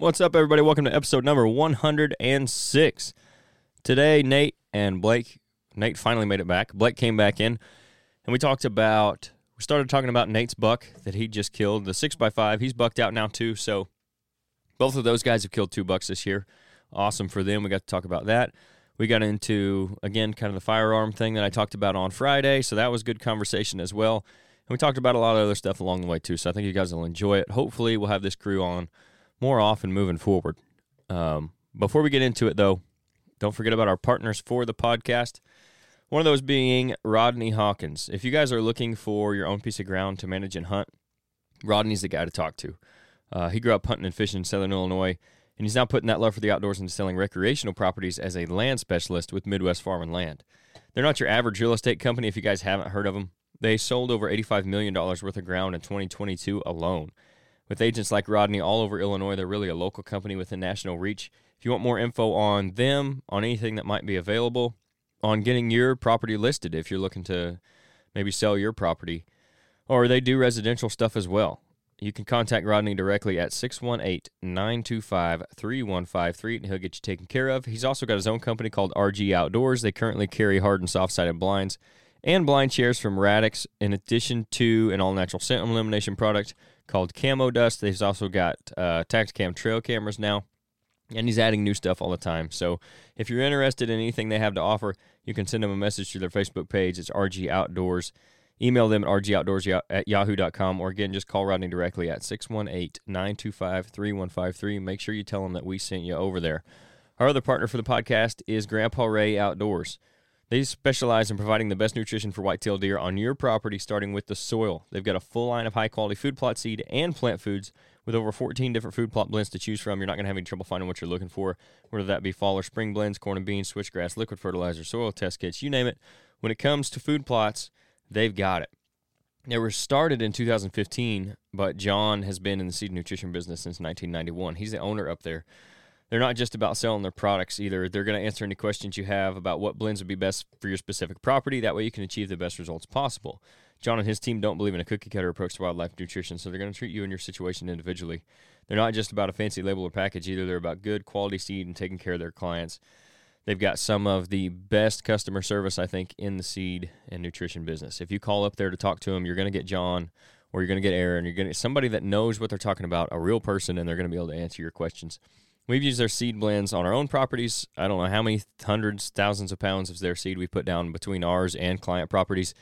What's up, everybody? Welcome to episode number 106. Today, Nate and Blake, Nate finally made it back. Blake came back in, and we talked about, we started talking about Nate's buck that he just killed, the 6x5. He's bucked out now, too. So, both of those guys have killed two bucks this year. Awesome for them. We got to talk about that. We got into, again, kind of the firearm thing that I talked about on Friday. So, that was good conversation as well. And we talked about a lot of other stuff along the way, too. So, I think you guys will enjoy it. Hopefully, we'll have this crew on more often moving forward. Um, before we get into it, though, don't forget about our partners for the podcast. One of those being Rodney Hawkins. If you guys are looking for your own piece of ground to manage and hunt, Rodney's the guy to talk to. Uh, he grew up hunting and fishing in Southern Illinois, and he's now putting that love for the outdoors into selling recreational properties as a land specialist with Midwest Farm and Land. They're not your average real estate company if you guys haven't heard of them. They sold over $85 million worth of ground in 2022 alone. With agents like Rodney all over Illinois, they're really a local company with a national reach. If you want more info on them, on anything that might be available, on getting your property listed, if you're looking to maybe sell your property, or they do residential stuff as well, you can contact Rodney directly at 618 925 3153 and he'll get you taken care of. He's also got his own company called RG Outdoors. They currently carry hard and soft sided blinds and blind chairs from Radix, in addition to an all natural scent elimination product called Camo Dust. They've also got uh, Tactacam trail cameras now, and he's adding new stuff all the time. So if you're interested in anything they have to offer, you can send them a message through their Facebook page. It's RG Outdoors. Email them at rgoutdoors at yahoo.com or again, just call Rodney directly at 618 925 3153. Make sure you tell them that we sent you over there. Our other partner for the podcast is Grandpa Ray Outdoors. They specialize in providing the best nutrition for whitetail deer on your property, starting with the soil. They've got a full line of high quality food plot seed and plant foods with over 14 different food plot blends to choose from. You're not going to have any trouble finding what you're looking for, whether that be fall or spring blends, corn and beans, switchgrass, liquid fertilizer, soil test kits, you name it. When it comes to food plots, they've got it. They were started in 2015, but John has been in the seed nutrition business since 1991. He's the owner up there they're not just about selling their products either. They're going to answer any questions you have about what blends would be best for your specific property. That way you can achieve the best results possible. John and his team don't believe in a cookie cutter approach to wildlife nutrition, so they're going to treat you and your situation individually. They're not just about a fancy label or package either. They're about good quality seed and taking care of their clients. They've got some of the best customer service, I think, in the seed and nutrition business. If you call up there to talk to them, you're going to get John or you're going to get Aaron. You're going to get somebody that knows what they're talking about, a real person, and they're going to be able to answer your questions. We've used their seed blends on our own properties. I don't know how many hundreds, thousands of pounds of their seed we put down between ours and client properties,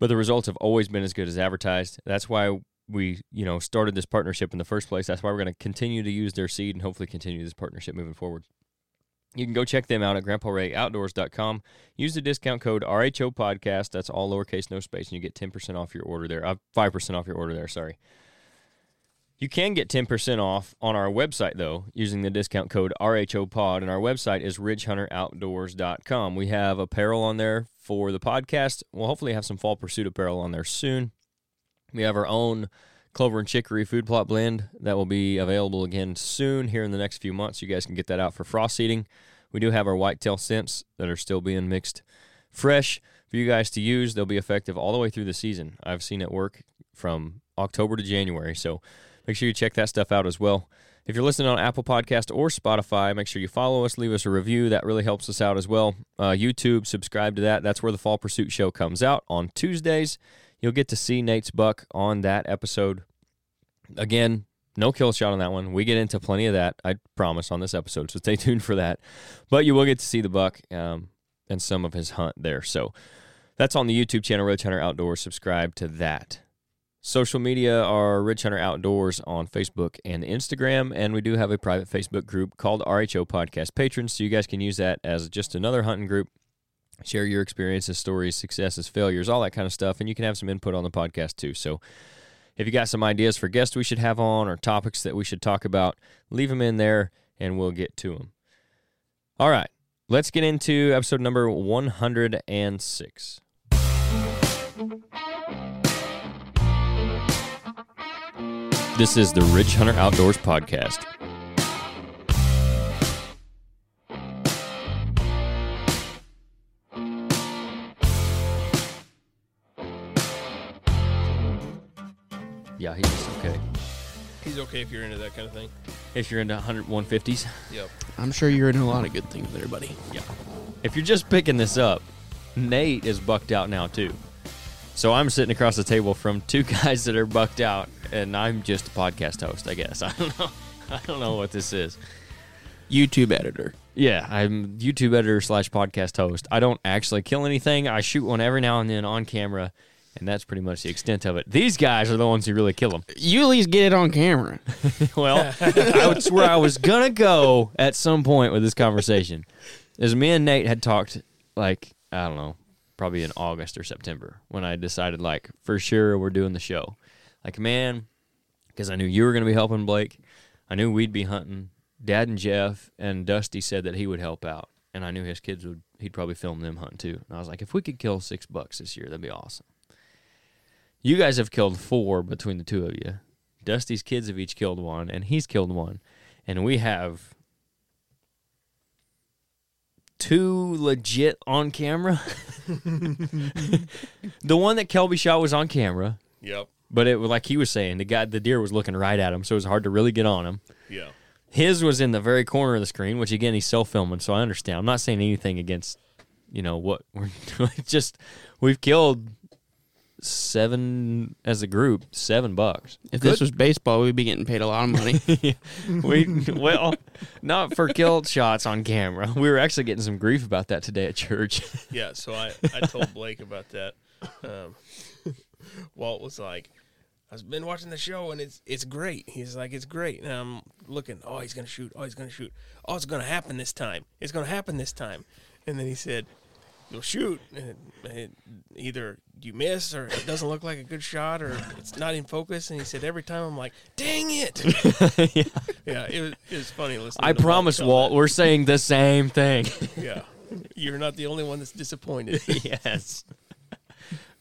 but the results have always been as good as advertised. That's why we, you know, started this partnership in the first place. That's why we're going to continue to use their seed and hopefully continue this partnership moving forward. You can go check them out at grandparayoutdoors.com. Use the discount code RHO podcast. That's all lowercase, no space, and you get 10% off your order there. Uh, 5% off your order there, sorry. You can get 10% off on our website, though, using the discount code RHOPOD. And our website is ridgehunteroutdoors.com. We have apparel on there for the podcast. We'll hopefully have some fall pursuit apparel on there soon. We have our own clover and chicory food plot blend that will be available again soon here in the next few months. You guys can get that out for frost seeding. We do have our whitetail scents that are still being mixed fresh for you guys to use. They'll be effective all the way through the season. I've seen it work from October to January. So Make sure you check that stuff out as well. If you're listening on Apple Podcast or Spotify, make sure you follow us, leave us a review. That really helps us out as well. Uh, YouTube, subscribe to that. That's where the Fall Pursuit Show comes out on Tuesdays. You'll get to see Nate's buck on that episode. Again, no kill shot on that one. We get into plenty of that, I promise, on this episode. So stay tuned for that. But you will get to see the buck um, and some of his hunt there. So that's on the YouTube channel, Ridge Hunter Outdoors. Subscribe to that. Social media are Ridge Hunter Outdoors on Facebook and Instagram, and we do have a private Facebook group called RHO Podcast Patrons, so you guys can use that as just another hunting group. Share your experiences, stories, successes, failures, all that kind of stuff, and you can have some input on the podcast too. So if you got some ideas for guests we should have on or topics that we should talk about, leave them in there and we'll get to them. All right, let's get into episode number 106. This is the Ridge Hunter Outdoors Podcast. Yeah, he's okay. He's okay if you're into that kind of thing. if you're into 100 150s. Yep. I'm sure you're into a lot of good things there, buddy. Yeah. If you're just picking this up, Nate is bucked out now too. So I'm sitting across the table from two guys that are bucked out, and I'm just a podcast host, I guess. I don't know. I don't know what this is. YouTube editor. Yeah, I'm YouTube editor slash podcast host. I don't actually kill anything. I shoot one every now and then on camera, and that's pretty much the extent of it. These guys are the ones who really kill them. You at least get it on camera. well, that's where I was gonna go at some point with this conversation. Is me and Nate had talked like I don't know, probably in August or September when I decided like for sure we're doing the show. Like man, because I knew you were gonna be helping Blake. I knew we'd be hunting. Dad and Jeff and Dusty said that he would help out, and I knew his kids would. He'd probably film them hunting too. And I was like, if we could kill six bucks this year, that'd be awesome. You guys have killed four between the two of you. Dusty's kids have each killed one, and he's killed one, and we have two legit on camera. the one that Kelby shot was on camera, Yep. But it was like he was saying the guy, the deer was looking right at him, so it was hard to really get on him. Yeah. His was in the very corner of the screen, which again he's self filming, so I understand. I'm not saying anything against, you know, what we're doing. Just we've killed seven as a group, seven bucks. If this was baseball, we'd be getting paid a lot of money. we well, not for kill shots on camera. We were actually getting some grief about that today at church. Yeah. So I, I told Blake about that. Um, Walt was like, I've been watching the show and it's it's great. He's like, it's great. And I'm looking, oh, he's going to shoot. Oh, he's going to shoot. Oh, it's going to happen this time. It's going to happen this time. And then he said, you'll shoot. And it, either you miss or it doesn't look like a good shot or it's not in focus. And he said, every time I'm like, dang it. yeah. Yeah, it was, it was funny listening I promise, Walt, that. we're saying the same thing. Yeah. You're not the only one that's disappointed. yes.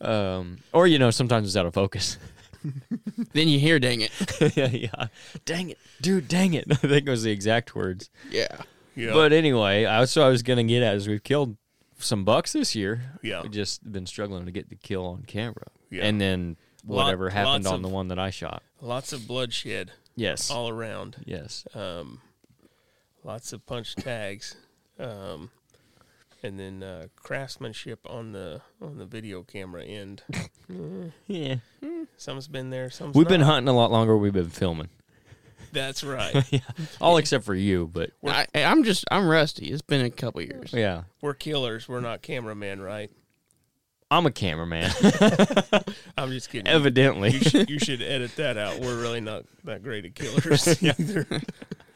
Um, or you know, sometimes it's out of focus. then you hear, dang it. yeah, yeah. Dang it, dude! Dang it! I think it was the exact words. Yeah. Yeah. But anyway, I so I was gonna get at is we've killed some bucks this year. Yeah. we just been struggling to get the kill on camera. Yeah. And then Lot- whatever happened lots on the one that I shot. lots of bloodshed Yes. all around. yes. Um, lots of punch tags. Um, and then uh, craftsmanship on the on the video camera end. Yeah. Some's been there. Some We've been hunting a lot longer. We've been filming. That's right. yeah. All except for you, but I, I'm just, I'm rusty. It's been a couple years. yeah. We're killers. We're not cameramen, right? I'm a cameraman. I'm just kidding. Evidently. you, should, you should edit that out. We're really not that great at killers either.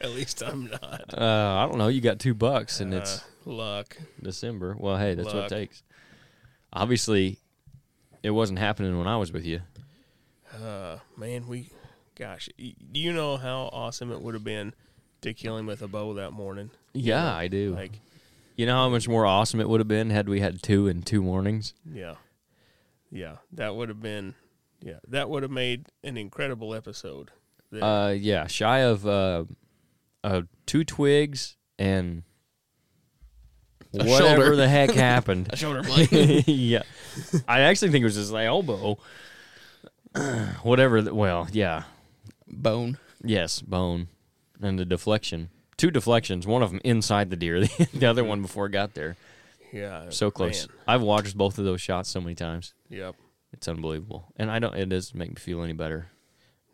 At least I'm not. Uh, I don't know. You got two bucks, and it's Uh, luck. December. Well, hey, that's what it takes. Obviously, it wasn't happening when I was with you. Uh, man, we, gosh, do you know how awesome it would have been to kill him with a bow that morning? Yeah, I do. Like, you know how much more awesome it would have been had we had two in two mornings. yeah, yeah, that would have been, yeah, that would have made an incredible episode. That- Uh, yeah, shy of uh, uh, two twigs and A whatever shoulder. the heck happened. A shoulder blade. yeah, I actually think it was his like, elbow. whatever. The, well, yeah, Bone. yes, bone, and the deflection. Two deflections. One of them inside the deer. The other one before it got there. yeah, So close. man, I've watched both of those shots so many times. Yep. It's unbelievable, and I don't. It doesn't make me feel any better,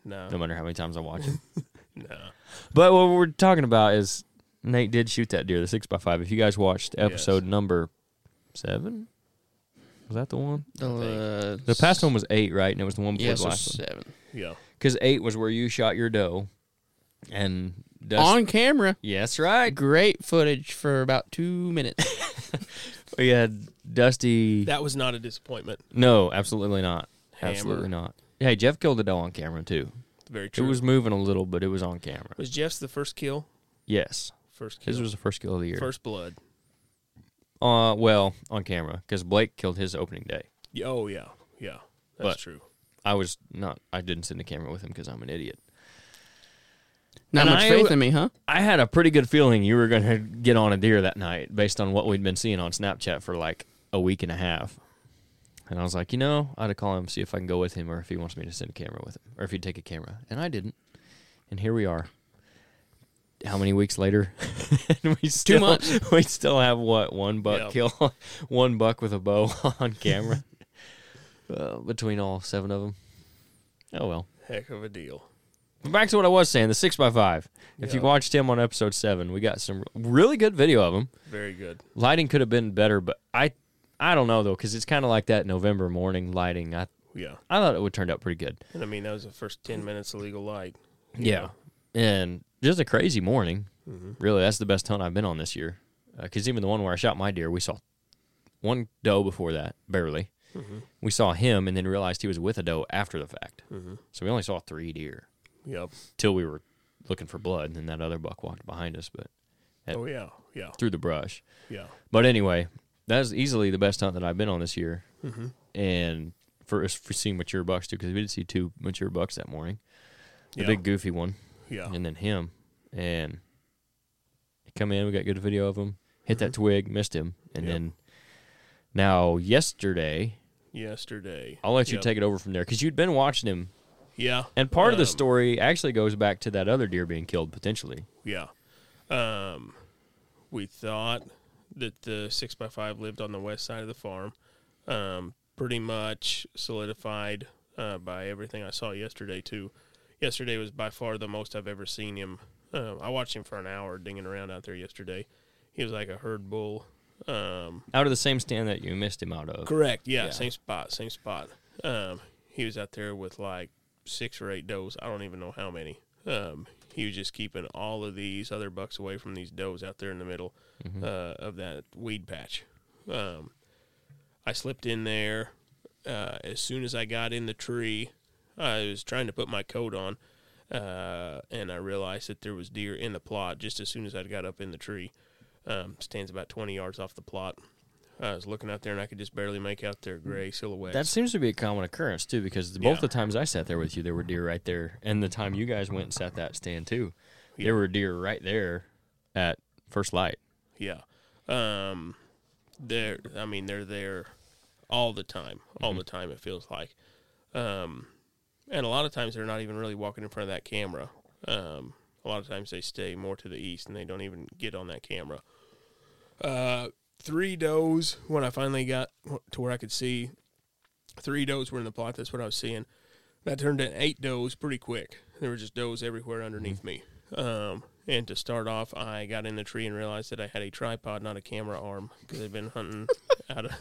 No. no matter how many times I watch it. No. But what we're talking about is Nate did shoot that deer, the six x five. If you guys watched episode number seven, was that the one? The, uh, The past one was eight, right? And it was the one before Yes, the last one. seven. Yeah. Because eight was where you shot your doe, and Dust- On camera. yes, right. Great footage for about two minutes. We had Dusty. That was not a disappointment. no, absolutely not. Hammer. Absolutely not. Hey, Jeff killed a doe on camera too. Very true. It was moving a little, but it was on camera. Was Jeff's the first kill? Yes, First kill. his was the first kill of the year. first blood. Uh, well, on camera because Blake killed his opening day. Yeah, Oh yeah, yeah. That's But- true. I was not. I didn't send in the camera with him because I'm an idiot. Not And much I- faith in me, huh? I had a pretty good feeling you were going to get on a deer that night based on what we'd been seeing on Snapchat for like a week and a half. And I was like, you know, I ought to call him see if I can go with him or if he wants me to send a camera with him or if he'd take a camera. And I didn't. And here we are. how many weeks later? and we still, months. We still have what one buck Yep. kill, one buck with a bow on camera uh, between all seven of them. Oh well. Heck of a deal. But back to what I was saying. The six x five. If you watched him on episode seven, we got some really good video of him. Very good. Lighting could have been better, but I, I don't know though, because it's kind of like that November morning lighting. I, Yeah. I thought it would turn out pretty good. And I mean, that was the first 10 minutes of legal light. you Yeah. know. And just a crazy morning. Mhm. Really, that's the best hunt I've been on this year. Because even the one where I shot my deer, we saw one doe before that, barely. Mhm. We saw him and then realized he was with a doe after the fact. Mhm. So we only saw three deer Yep. till we were looking for blood, and then that other buck walked behind us, but Yep. Oh, yeah. Yeah. through the brush. Yeah. But anyway, that is easily the best hunt that I've been on this year, Mm-hmm. and for for seeing mature bucks too, because we did see two mature bucks that morning. The Yeah. big goofy one, Yeah. and then him, and come in. We got good video of him. Hit that twig, missed him, and Yep. then now yesterday, Yesterday. I'll let you Yep. take it over from there because you'd been watching him, Yeah. and part of the Um, story actually goes back to that other deer being killed potentially. Yeah. Um, we thought that the six by five lived on the west side of the farm. Um, pretty much solidified uh, by everything I saw yesterday too. Yesterday was by far the most I've ever seen him. Um, I watched him for an hour dinging around out there yesterday. He was like a herd bull. Um, Out of the same stand that you missed him out of. Correct. Yeah, Yeah. same spot, same spot. Um, he was out there with like six or eight does. I don't even know how many. Um, he was just keeping all of these other bucks away from these does out there in the middle Mm-hmm. uh, of that weed patch. Um, I slipped in there uh, as soon as I got in the tree. I was trying to put my coat on, uh, and I realized that there was deer in the plot just as soon as I got up in the tree. Um, stands about 20 yards off the plot. I was looking out there and I could just barely make out their gray silhouettes. That seems to be a common occurrence too, because the- both Yeah. the times I sat there with you, there were deer right there, and the time you guys went and sat that stand too, Yeah. there were deer right there at first light. yeah. Um, they're, I mean, they're there all the time. All Mm-hmm. the time, it feels like. Um, and a lot of times they're not even really walking in front of that camera. Um, a lot of times they stay more to the east and they don't even get on that camera. Uh, three does when I finally got to where I could see. Three does were in the plot. That's what I was seeing. That turned into eight does pretty quick. There were just does everywhere underneath me. Um, and to start off, I got in the tree and realized that I had a tripod, not a camera arm, because I've been hunting out of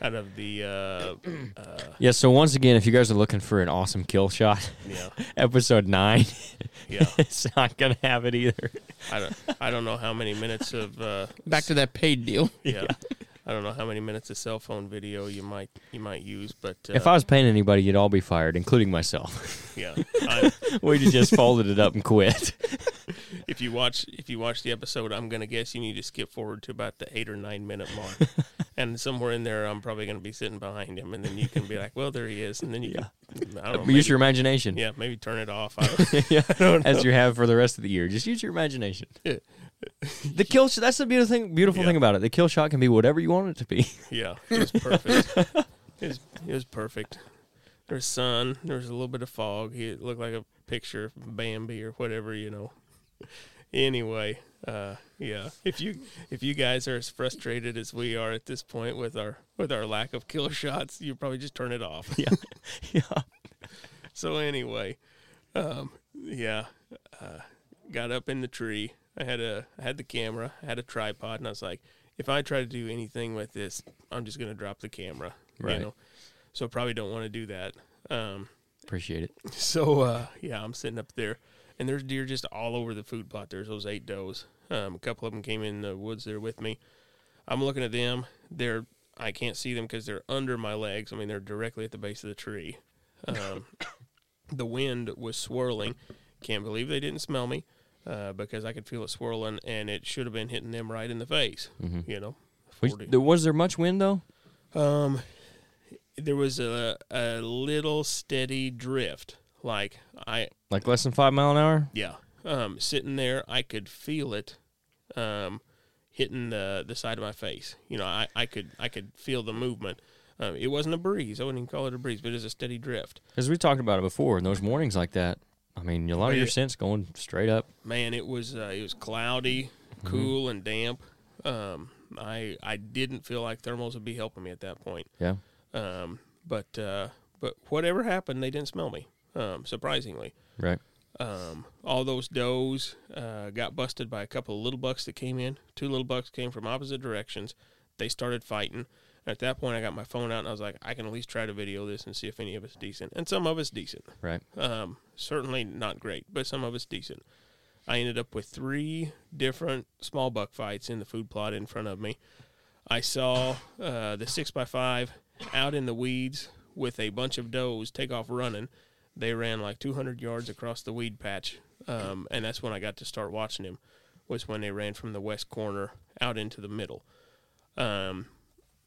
out of the uh, uh, Yeah. So once again, if you guys are looking for an awesome kill shot, yeah episode nine, yeah. it's not gonna have it either. I don't I don't know how many minutes of uh, Back to that paid deal. yeah. I don't know how many minutes of cell phone video you might you might use, but uh, If I was paying anybody, you'd all be fired, including myself. yeah, I, We'd have just folded it up and quit. if you watch if you watch the episode, I'm gonna guess you need to skip forward to about the eight or nine minute mark, and somewhere in there, I'm probably gonna be sitting behind him, and then you can be like, "Well, there he is," and then you can, I don't know, Use maybe, your imagination. yeah, maybe turn it off. I don't, yeah, don't as you have for the rest of the year. Just use your imagination. Yeah. The kill shot, that's the beautiful thing, beautiful Yeah. thing about it. The kill shot can be whatever you want it to be. yeah, it was perfect. it, was, it was perfect. There was sun. There was a little bit of fog. He looked like a picture of Bambi or whatever, you know. Anyway, uh, yeah. If you if you guys are as frustrated as we are at this point with our with our lack of kill shots, you probably just turn it off. yeah. Yeah. So anyway, um, yeah, uh, got up in the tree. I had a I had the camera, I had a tripod, and I was like, if I try to do anything with this, I'm just gonna drop the camera. Right. You know? So probably don't want to do that. Um, Appreciate it. so uh, yeah, I'm sitting up there, and there's deer just all over the food plot. There's those eight does. Um, a couple of them came in the woods there with me. I'm looking at them. They're I can't see them because they're under my legs. I mean, they're directly at the base of the tree. Um, the wind was swirling. Can't believe they didn't smell me uh, because I could feel it swirling, and it should have been hitting them right in the face. Mhm. You know, Was, 40. there- was there much wind though? Um, there was a a little steady drift. Like I Like less than five mile an hour? yeah, um, sitting there, I could feel it, um, hitting the the side of my face. You know, I, I could I could feel the movement. Um, it wasn't a breeze. I wouldn't even call it a breeze, but it was a steady drift. As we talked about it before. In those mornings like that, I mean, a lot of your scents going straight up. Man, it was uh, it was cloudy, Mm-hmm. cool, and damp. Um, I I didn't feel like thermals would be helping me at that point. Yeah. Um, but uh, but whatever happened, they didn't smell me. Um, surprisingly. Right. Um, all those does uh, got busted by a couple of little bucks that came in. Two little bucks came from opposite directions. They started fighting. At that point, I got my phone out and I was like, I can at least try to video this and see if any of it's decent. And some of it's decent. Right. Um, certainly not great, but some of it's decent. I ended up with three different small buck fights in the food plot in front of me. I saw uh, the six by five out in the weeds with a bunch of does take off running. They ran like 200 yards across the weed patch, um, and that's when I got to start watching him. Was when they ran from the west corner out into the middle. Um,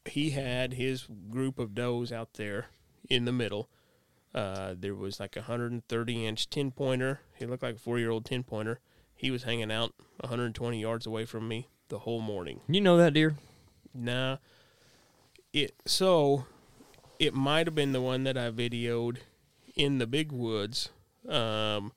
he had his group of does out there in the middle. Uh, there was like a 130 inch 10 pointer. He looked like a four year old 10 pointer. He was hanging out 120 yards away from me the whole morning. You know that deer? Nah. It so it might have been the one that I videoed in the big woods um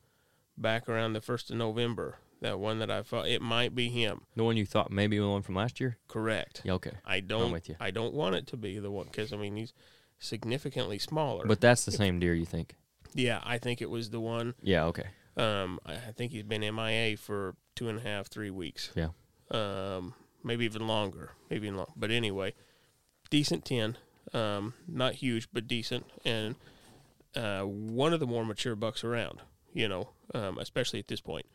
back around the first of November. That one that I thought it might be him. The one you thought maybe the one from last year? Correct. Yeah, okay. I don't I'm with you. I don't want it to be the one cuz I mean he's significantly smaller. But that's the same deer you think? yeah, I think it was the one Yeah, okay. Um, I I think he's been MIA for two and a half, three weeks. Yeah. Um, maybe even longer. Maybe even long. But anyway, decent ten. Um, not huge, but decent, and uh, one of the more mature bucks around. You know, um, especially at this point.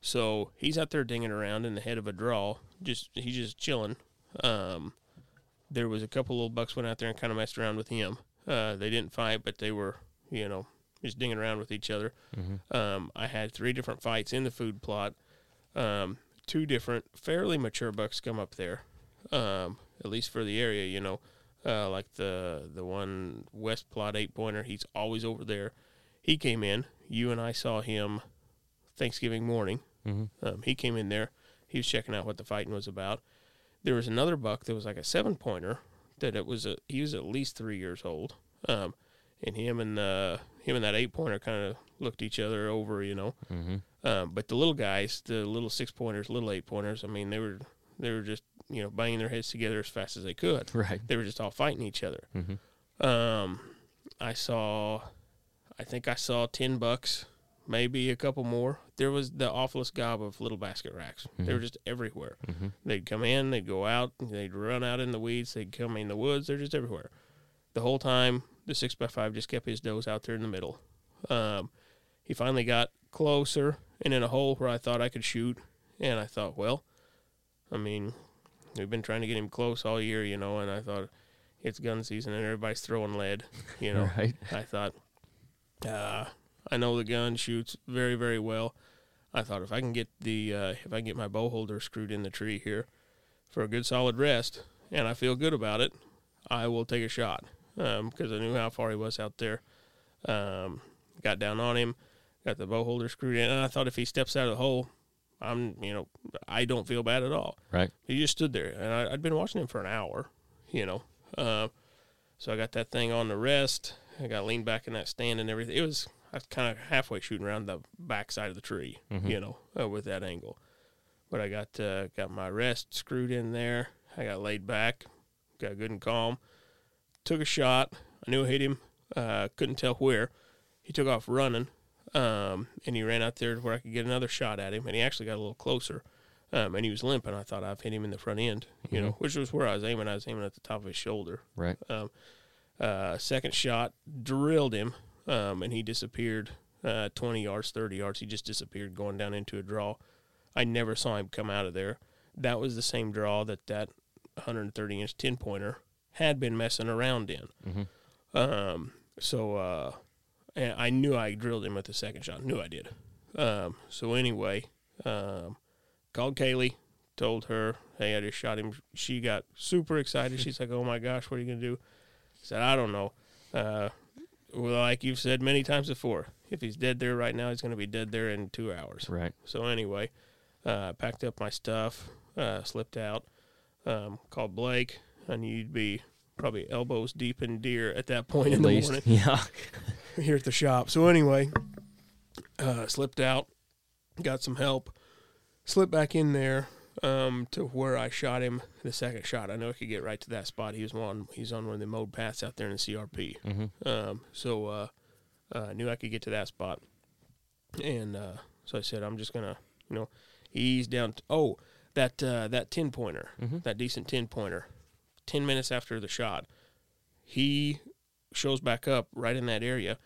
So he's out there dinging around in the head of a draw. Just he's just chilling. Um, there was a couple little bucks went out there and kind of messed around with him. Uh, they didn't fight, but they were, you know, just dinging around with each other. Um, I had three different fights in the food plot. Um, two different, fairly mature bucks come up there, um, at least for the area. You know, uh, like the the one west plot eight pointer. He's always over there. He came in. You and I saw him Thanksgiving morning. Mm-hmm. Um, he came in there. He was checking out what the fighting was about. There was another buck that was like a seven pointer that it was a he was at least three years old. Um, and him and uh, him and that eight pointer kind of looked each other over, you know. Mm-hmm. Um, but the little guys, the little six pointers, little eight pointers, I mean, they were they were just you know banging their heads together as fast as they could. Right. They were just all fighting each other. Mm-hmm. Um, I saw, I think I saw ten bucks, maybe a couple more. There was the awfulest gob of little basket racks. They were just everywhere. Mm-hmm. They'd come in, they'd go out, they'd run out in the weeds, they'd come in the woods. They're just everywhere. The whole time, the six by five just kept his does out there in the middle. Um, he finally got closer and in a hole where I thought I could shoot, and I thought, well, I mean, we've been trying to get him close all year, you know, and I thought it's gun season and everybody's throwing lead, you know. Right. I thought, uh, I know the gun shoots very, very well. I thought if I can get the uh, if I can get my bow holder screwed in the tree here for a good solid rest, and I feel good about it, I will take a shot because I knew how far he was out there. Um, got down on him, got the bow holder screwed in, and I thought if he steps out of the hole, I'm you know I don't feel bad at all. Right. He just stood there, and I, I'd been watching him for an hour, you know. Uh, so I got that thing on the rest. I got leaned back in that stand and everything. It was I was kind of halfway shooting around the back side of the tree, you know, uh, with that angle. But I got uh, got my rest screwed in there. I got laid back, got good and calm. Took a shot. I knew I hit him. Uh, couldn't tell where. He took off running, um, and he ran out there to where I could get another shot at him. And he actually got a little closer, um, and he was limping. I thought I've hit him in the front end, you know, which was where I was aiming. I was aiming at the top of his shoulder. Right. Um, uh, second shot drilled him, um, and he disappeared uh, 20 yards, 30 yards. He just disappeared going down into a draw. I never saw him come out of there. That was the same draw that that 130 inch 10 pointer had been messing around in. Mhm. Um, so uh, and I knew I drilled him with the second shot. Knew I did. Um, so anyway, um, called Kaylee, told her, "Hey, I just shot him." She got super excited. She's like, "Oh my gosh, what are you gonna do?" I said, "I don't know." Uh, like you've said many times before, if he's dead there right now, he's gonna be dead there in two hours. Right. So anyway, uh, packed up my stuff, uh, slipped out, um, called Blake. I knew you'd be probably elbows deep in deer at that point in At the least. morning Yeah. here at the shop. So anyway, uh, slipped out, got some help, slipped back in there um, to where I shot him the second shot. I know I could get right to that spot. He was on he's on one of the mowed paths out there in the CRP. Mm-hmm. Um, so uh, uh, I knew I could get to that spot, and uh, so I said I'm just gonna you know ease down. T- oh, that uh, that ten pointer, Mhm. that decent ten pointer. Ten minutes after the shot, he shows back up right in that area,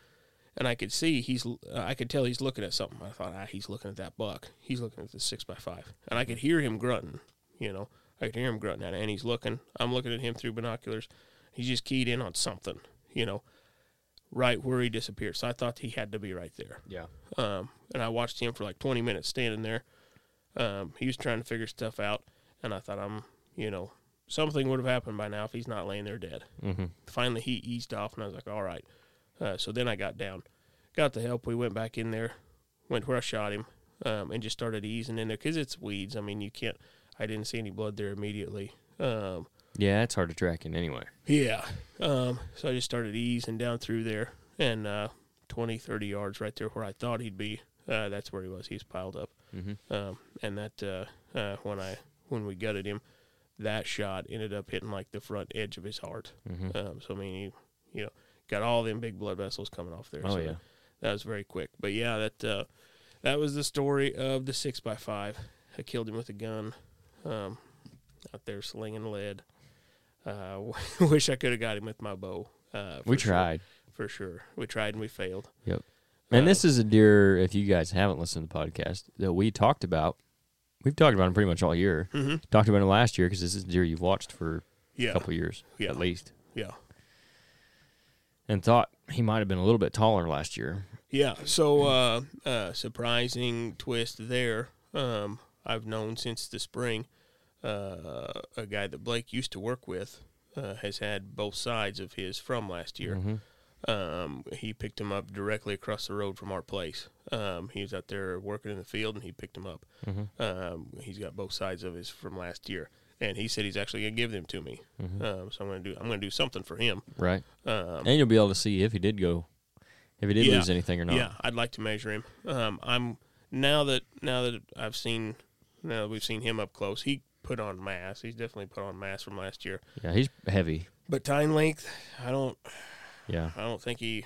and I could see he's. Uh, I could tell he's looking at something. I thought, ah, he's looking at that buck. He's looking at the six by five, and I could hear him grunting. You know, I could hear him grunting at it, and he's looking. I'm looking at him through binoculars. He's just keyed in on something. You know, right where he disappeared. So I thought he had to be right there. Yeah. Um, and I watched him for like 20 minutes standing there. Um, he was trying to figure stuff out, and I thought, I'm, you know, something would have happened by now if he's not laying there dead. Mm-hmm. Finally, he eased off, and I was like, all right. Uh, so then I got down, got the help. We went back in there, went where I shot him, um, and just started easing in there because it's weeds. I mean, you can't. I didn't see any blood there immediately. Um, Yeah, it's hard to track in anyway. yeah. Um, so I just started easing down through there and uh, 20, 30 yards right there where I thought he'd be. Uh, that's where he was. He's piled up. Mm-hmm. Um, and that uh, uh, when I when we gutted him, that shot ended up hitting like the front edge of his heart. Mm-hmm. Um, so I mean, he, you know, got all them big blood vessels coming off there. Oh so yeah. that, was very quick. But yeah, that uh, that was the story of the six by five. I killed him with a gun, um, out there slinging lead. Uh, wish I could have got him with my bow. Uh, We for sure, tried. for sure. We tried and we failed. Yep. And Uh, this is a deer, if you guys haven't listened to the podcast, that we talked about. We've talked about him pretty much all year. Mm-hmm. Talked about him last year because this is a deer you've watched for a couple years Yeah. at least. yeah, And thought he might have been a little bit taller last year. yeah. So uh, uh, surprising twist there. Um, I've known since the spring. Uh, a guy that Blake used to work with uh, has had both sides of his from last year. Mhm. Um, he picked him up directly across the road from our place. Um, he was out there working in the field, and he picked him up. Mhm. Um, he's got both sides of his from last year, and he said he's actually gonna give them to me. Mhm. Um, so I'm gonna do I'm gonna do something for him. Right. Um, And you'll be able to see if he did go, if he did Yeah. lose anything or not. Yeah, I'd like to measure him. Um, I'm now that now that I've seen now that we've seen him up close, he put on mass. He's definitely put on mass from last year. Yeah, he's heavy. But time length, I don't Yeah. I don't think he.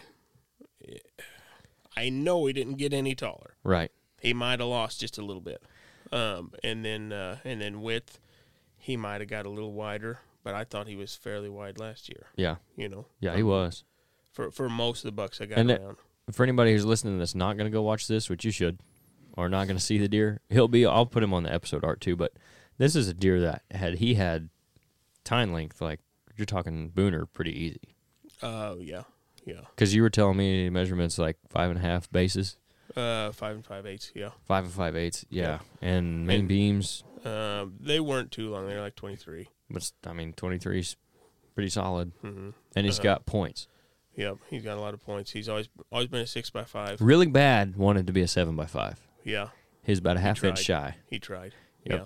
I know he didn't get any taller. Right. He might have lost just a little bit, um, and then uh, and then width, he might have got a little wider. But I thought he was fairly wide last year. Yeah. You know, Yeah, he was. for for most of the bucks I got And that- For anybody who's listening that's not going to go watch this, which you should, or not going to see the deer, he'll be. I'll put him on the episode art too. But this is a deer that had he had time length like you're talking booner pretty easy Oh yeah, yeah. because you were telling me measurements like five and a half bases, Uh, five and five eighths. Yeah. five and five eighths. Yeah, Yeah. and main And- beams. Um, they weren't too long. They're like twenty three. But I mean, 23's pretty solid, Mm-hmm. and he's Uh-huh. got points. Yep, he's got a lot of points. He's always always been a six by five. Really bad wanted to be a seven by five. Yeah, He's about a half inch shy. he tried. Yep. Yeah.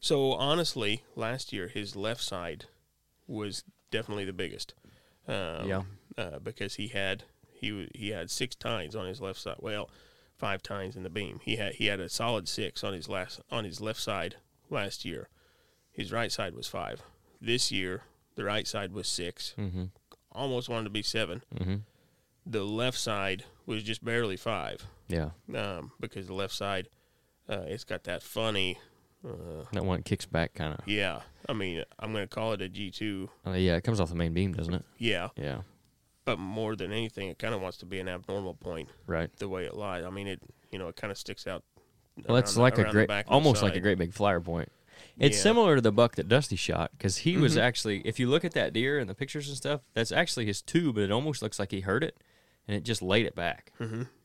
So honestly, last year his left side was definitely the biggest. Um, Yeah. Uh, because he had he he had six tines on his left side. Well, five tines in the beam. He had he had a solid six on his last on his left side last year. His right side was five. This year, the right side was six. Mm-hmm. Almost wanted to be seven. Mm-hmm. The left side was just barely five. Yeah, Um, because the left side, uh, it's got that funny. Uh, that one kicks back kind of. yeah, I mean, I'm gonna call it a G two. Uh, yeah, it comes off the main beam, doesn't it? Yeah, Yeah, but more than anything, it kind of wants to be an abnormal point right. the way it lies. I mean, it you know it kind of sticks out. Well, it's like a great, almost like a great big flyer point. It's Yeah. similar to the buck that Dusty shot because he was Mhm. actually, if you look at that deer and the pictures and stuff, that's actually his tube, but it almost looks like he heard it and it just laid it back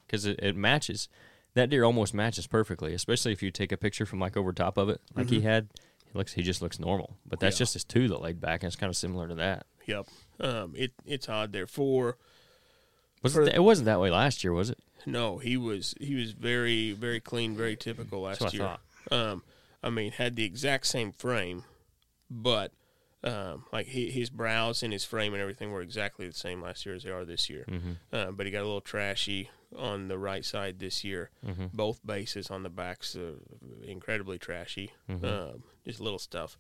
because it, it matches. That deer almost matches perfectly, especially if you take a picture from like over top of it, like he Mhm. had. He looks, he just looks normal, but that's Yeah. just his tube that laid back, and it's kind of similar to that. Yep. Um, it it's odd there for Was For- it, it wasn't that way last year, was it? No. He was he was very very clean, very typical last That's I year. thought. Um, I mean, had the exact same frame, but um, like he, his brows and his frame and everything were exactly the same last year as they are this year. Mm-hmm. Uh, but he got a little trashy. on the right side this year. Mhm. Both bases on the backs uh, incredibly trashy, Mhm. um, just little stuff.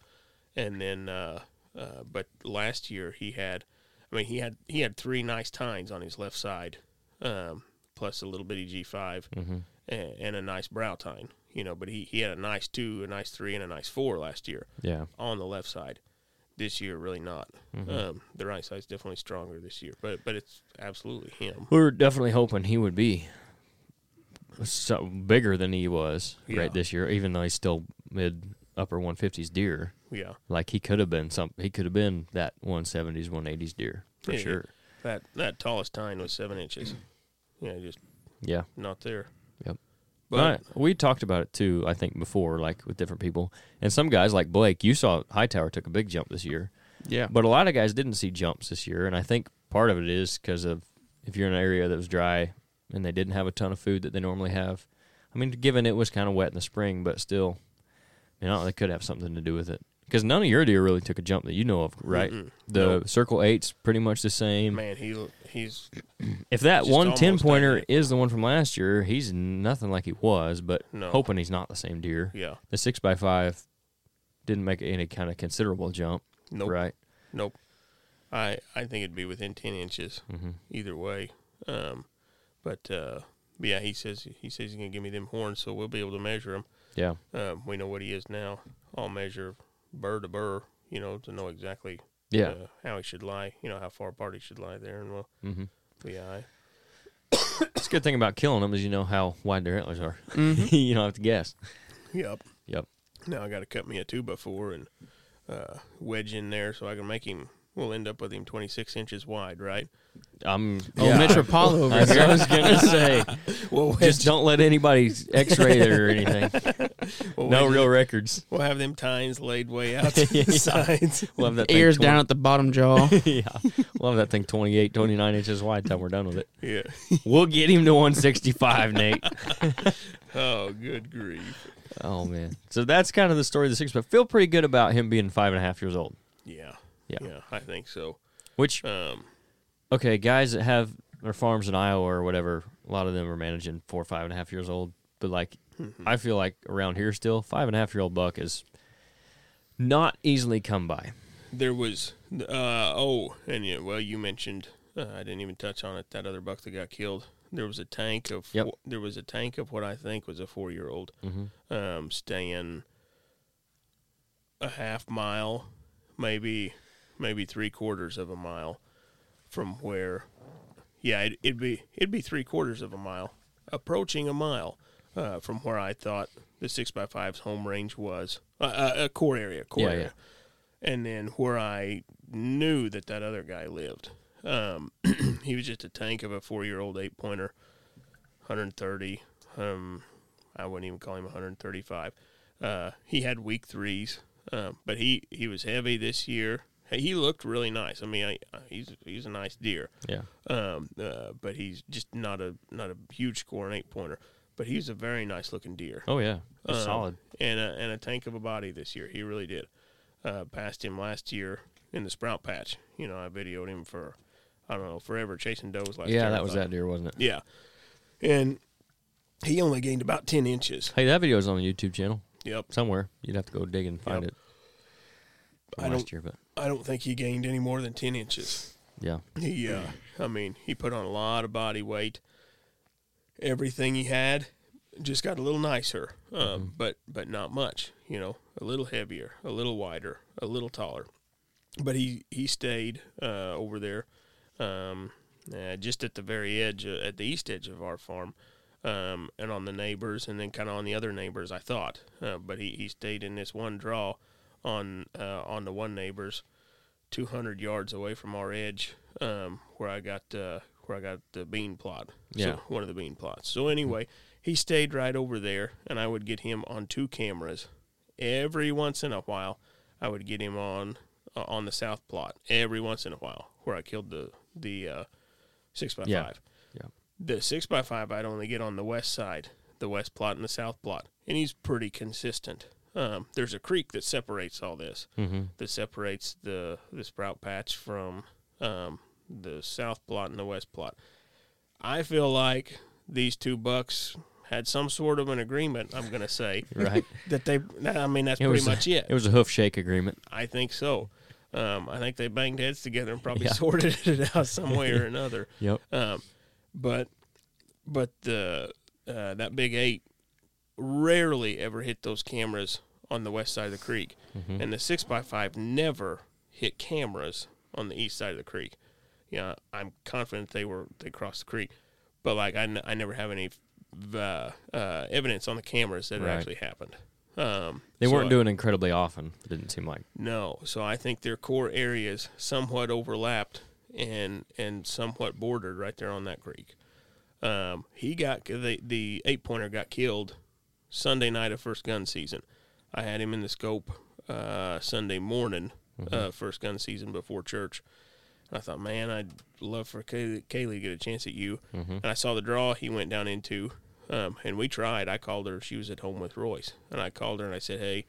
And then, uh, uh, but last year he had, I mean, he had he had three nice tines on his left side, um, plus a little bitty G 5 Mhm. and, and a nice brow tine. You know, but he, he had a nice two, a nice three, and a nice four last year Yeah. on the left side. This year, really not. Mhm. Um, the right side's definitely stronger this year, but but it's absolutely him. We were definitely hoping he would be so bigger than he was Yeah. right this year, even though he's still mid upper 150s deer. Yeah, Like he could have been some. He could have been that 170s, 180s deer for Yeah, sure. that that tallest tine was seven inches. Yeah, just Yeah. not there. Yep. But But we talked about it too. I think before, like with different people, and some guys like Blake. You saw Hightower took a big jump this year, Yeah. but a lot of guys didn't see jumps this year, and I think part of it is because of if you're in an area that was dry and they didn't have a ton of food that they normally have. I mean, given it was kind of wet in the spring, but still, you know, they could have something to do with it. Because none of your deer really took a jump that you know of, right? Mm-mm. The Nope. Circle Eight's pretty much the same. man, he he's If that one ten pointer identical. is the one from last year, he's nothing like he was. But No. hoping he's not the same deer. yeah, The six x five didn't make any kind of considerable jump, nope, right? nope. I I think it'd be within ten inches Mm-hmm. either way. Um, but uh, yeah, he says he says he's gonna give me them horns, so we'll be able to measure them. Yeah, Um, we know what he is now. I'll measure burr to burr, you know, to know exactly yeah. uh, how he should lie, you know, how far apart he should lie there, and we'll mm-hmm. yeah, I, It's a good thing about killing them is you know how wide their antlers are. Mhm. you don't have to guess. Yep. Yep. Now I got to cut me a two by four and uh, wedge in there so I can make him. We'll end up with him 26 inches wide, right? I'm. Oh, yeah, Mitch Rapallo over I, here. I was gonna say, We'll just don't let anybody X-ray it or anything. we'll No real it- records. We'll have them tines laid way out to the sides. We'll have that Ears 20 down at the bottom jaw. yeah, we'll have that thing 28, 29 inches wide till we're done with it. Yeah. We'll get him to 165, Nate. Oh, good grief. Oh man. So that's kind of the story of the six, but feel pretty good about him being five and a half years old. Yeah. Yeah. Yeah, I think so. Which Um, okay, guys that have their farms in Iowa or whatever, a lot of them are managing four, five and a half years old. But like, I feel like around here still, five and a half year old buck is not easily come by. there was uh oh, and yeah, well, you mentioned uh, I didn't even touch on it. That other buck that got killed. There was a tank of Yep. there was a tank of what I think was a four year old Mm-hmm. um, staying a half mile, maybe maybe three quarters of a mile from where. Yeah, it, it'd be it'd be three quarters of a mile, approaching a mile uh, from where I thought the six x five's home range was, uh, uh, a core area, core Yeah, area, and then where I knew that that other guy lived. Um, he was just a tank of a four year old eight pointer, 130. Um, I wouldn't even call him 135. Uh, he had weak threes, um, but he, he was heavy this year. Hey, He looked really nice. I mean, I, I- he's he's a nice deer, Yeah. um, uh, but he's just not a not a huge score an eight pointer. But he's a very nice looking deer Oh yeah. Um, solid. and a, and a tank of a body this year. He really did. Uh, passed him last year in the sprout patch. You know, I videoed him for I don't know forever chasing does last year. Yeah, that was that deer, wasn't it? Yeah, and he only gained about ten inches. Hey, that video is on the YouTube channel Yep. somewhere. You'd have to go dig and find Yep. it. I last don't- year, but I don't think he gained any more than ten inches. yeah. He, uh, I mean, he put on a lot of body weight. Everything he had just got a little nicer, uh, Mm-hmm. but but not much. You know, a little heavier, a little wider, a little taller. But he he stayed uh, over there, um, uh, just at the very edge, uh, at the east edge of our farm, um, and on the neighbors, and then kind of on the other neighbors. I thought, uh, but he, he stayed in this one draw on uh, on the one neighbors, two hundred yards away from our edge, um, where I got uh, where I got the bean plot. Yeah. so, one of the bean plots. So anyway, he stayed right over there, and I would get him on two cameras every once in a while. I would get him on uh, on the south plot every once in a while, where I killed the the uh, six by Yeah. five. Yeah. The six by five I'd only get on the west side, the west plot and the south plot, and he's pretty consistent. Um, there's a creek that separates all this Mm-hmm. that separates the the sprout patch from um, the south plot and the west plot. I feel like these two bucks had some sort of an agreement. I'm gonna say Right. that they. I mean, that's It pretty much it. It was a hoof shake agreement. I think so. Um, I think they banged heads together and probably Yeah. sorted it out some way or another. Yep. Um, but but the uh, that big eight rarely ever hit those cameras on the west side of the creek, Mhm. and the six x five never hit cameras on the east side of the creek. Yeah, I'm confident they were they crossed the creek, but like I, n- I never have any uh, uh, evidence on the cameras that Right. it actually happened. Um, They so weren't I- doing incredibly often. It didn't seem like. no, so I think their core areas somewhat overlapped and and somewhat bordered right there on that creek. Um, he got the the eight pointer got killed Sunday night of first gun season. I had him in the scope uh, Sunday morning, uh, first gun season before church. I thought, man, I'd love for Kaylee, Kaylee to get a chance at you. Mhm. And I saw the draw he went down into, um, and we tried. I called her. She was at home with Royce, and I called her and I said, hey,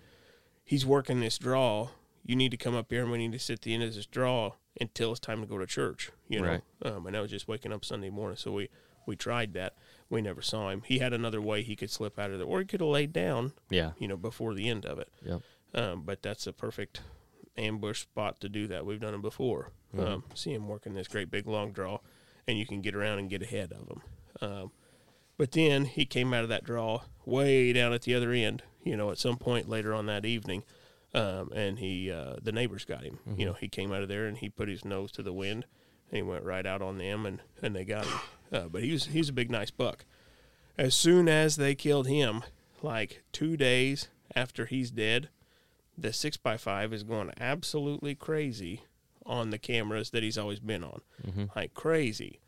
he's working this draw. You need to come up here and we need to sit the end of this draw until it's time to go to church. You know, Right. um, and I was just waking up Sunday morning, so we we tried that. We never saw him. He had another way he could slip out of there, or he could have laid down, Yeah. you know, before the end of it. Yep. Um, but that's a perfect ambush spot to do that. We've done it before. Mhm. Um, see him working this great big long draw, and you can get around and get ahead of him. Um, but then he came out of that draw way down at the other end. You know, at some point later on that evening, um, and he uh, the neighbors got him. You know, he came out of there and he put his nose to the wind, he went right out on them, and and they got him. Uh, but he was he's a big nice buck. As soon as they killed him, like two days after he's dead, the six x five is going absolutely crazy on the cameras that he's always been on, like crazy.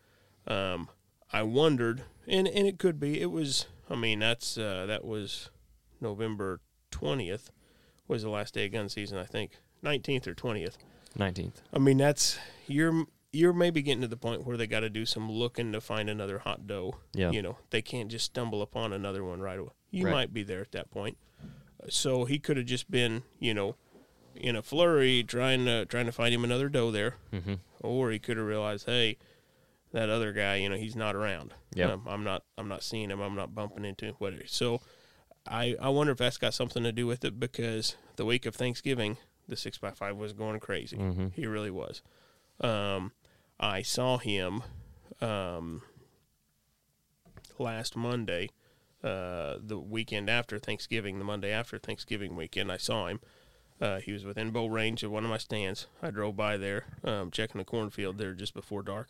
Um, I wondered, and and it could be. It was. I mean, that's uh, that was November twentieth was the last day of gun season. I think nineteenth or twentieth. Nineteenth. I mean, that's you're you're maybe getting to the point where they got to do some looking to find another hot doe. Yeah. You know, they can't just stumble upon another one right away. You Right. might be there at that point. So he could have just been, you know, in a flurry trying to trying to find him another doe there, Mm-hmm. or he could have realized, hey, that other guy, you know, he's not around. Yep. Um, I'm not I'm not seeing him. I'm not bumping into him. Whatever. So I I wonder if that's got something to do with it because the week of Thanksgiving, the six by five was going crazy. Mm-hmm. He really was. Um, I saw him um, last Monday, uh, the weekend after Thanksgiving, the Monday after Thanksgiving weekend. I saw him. Uh, he was within bow range of one of my stands. I drove by there, um, checking the cornfield there just before dark.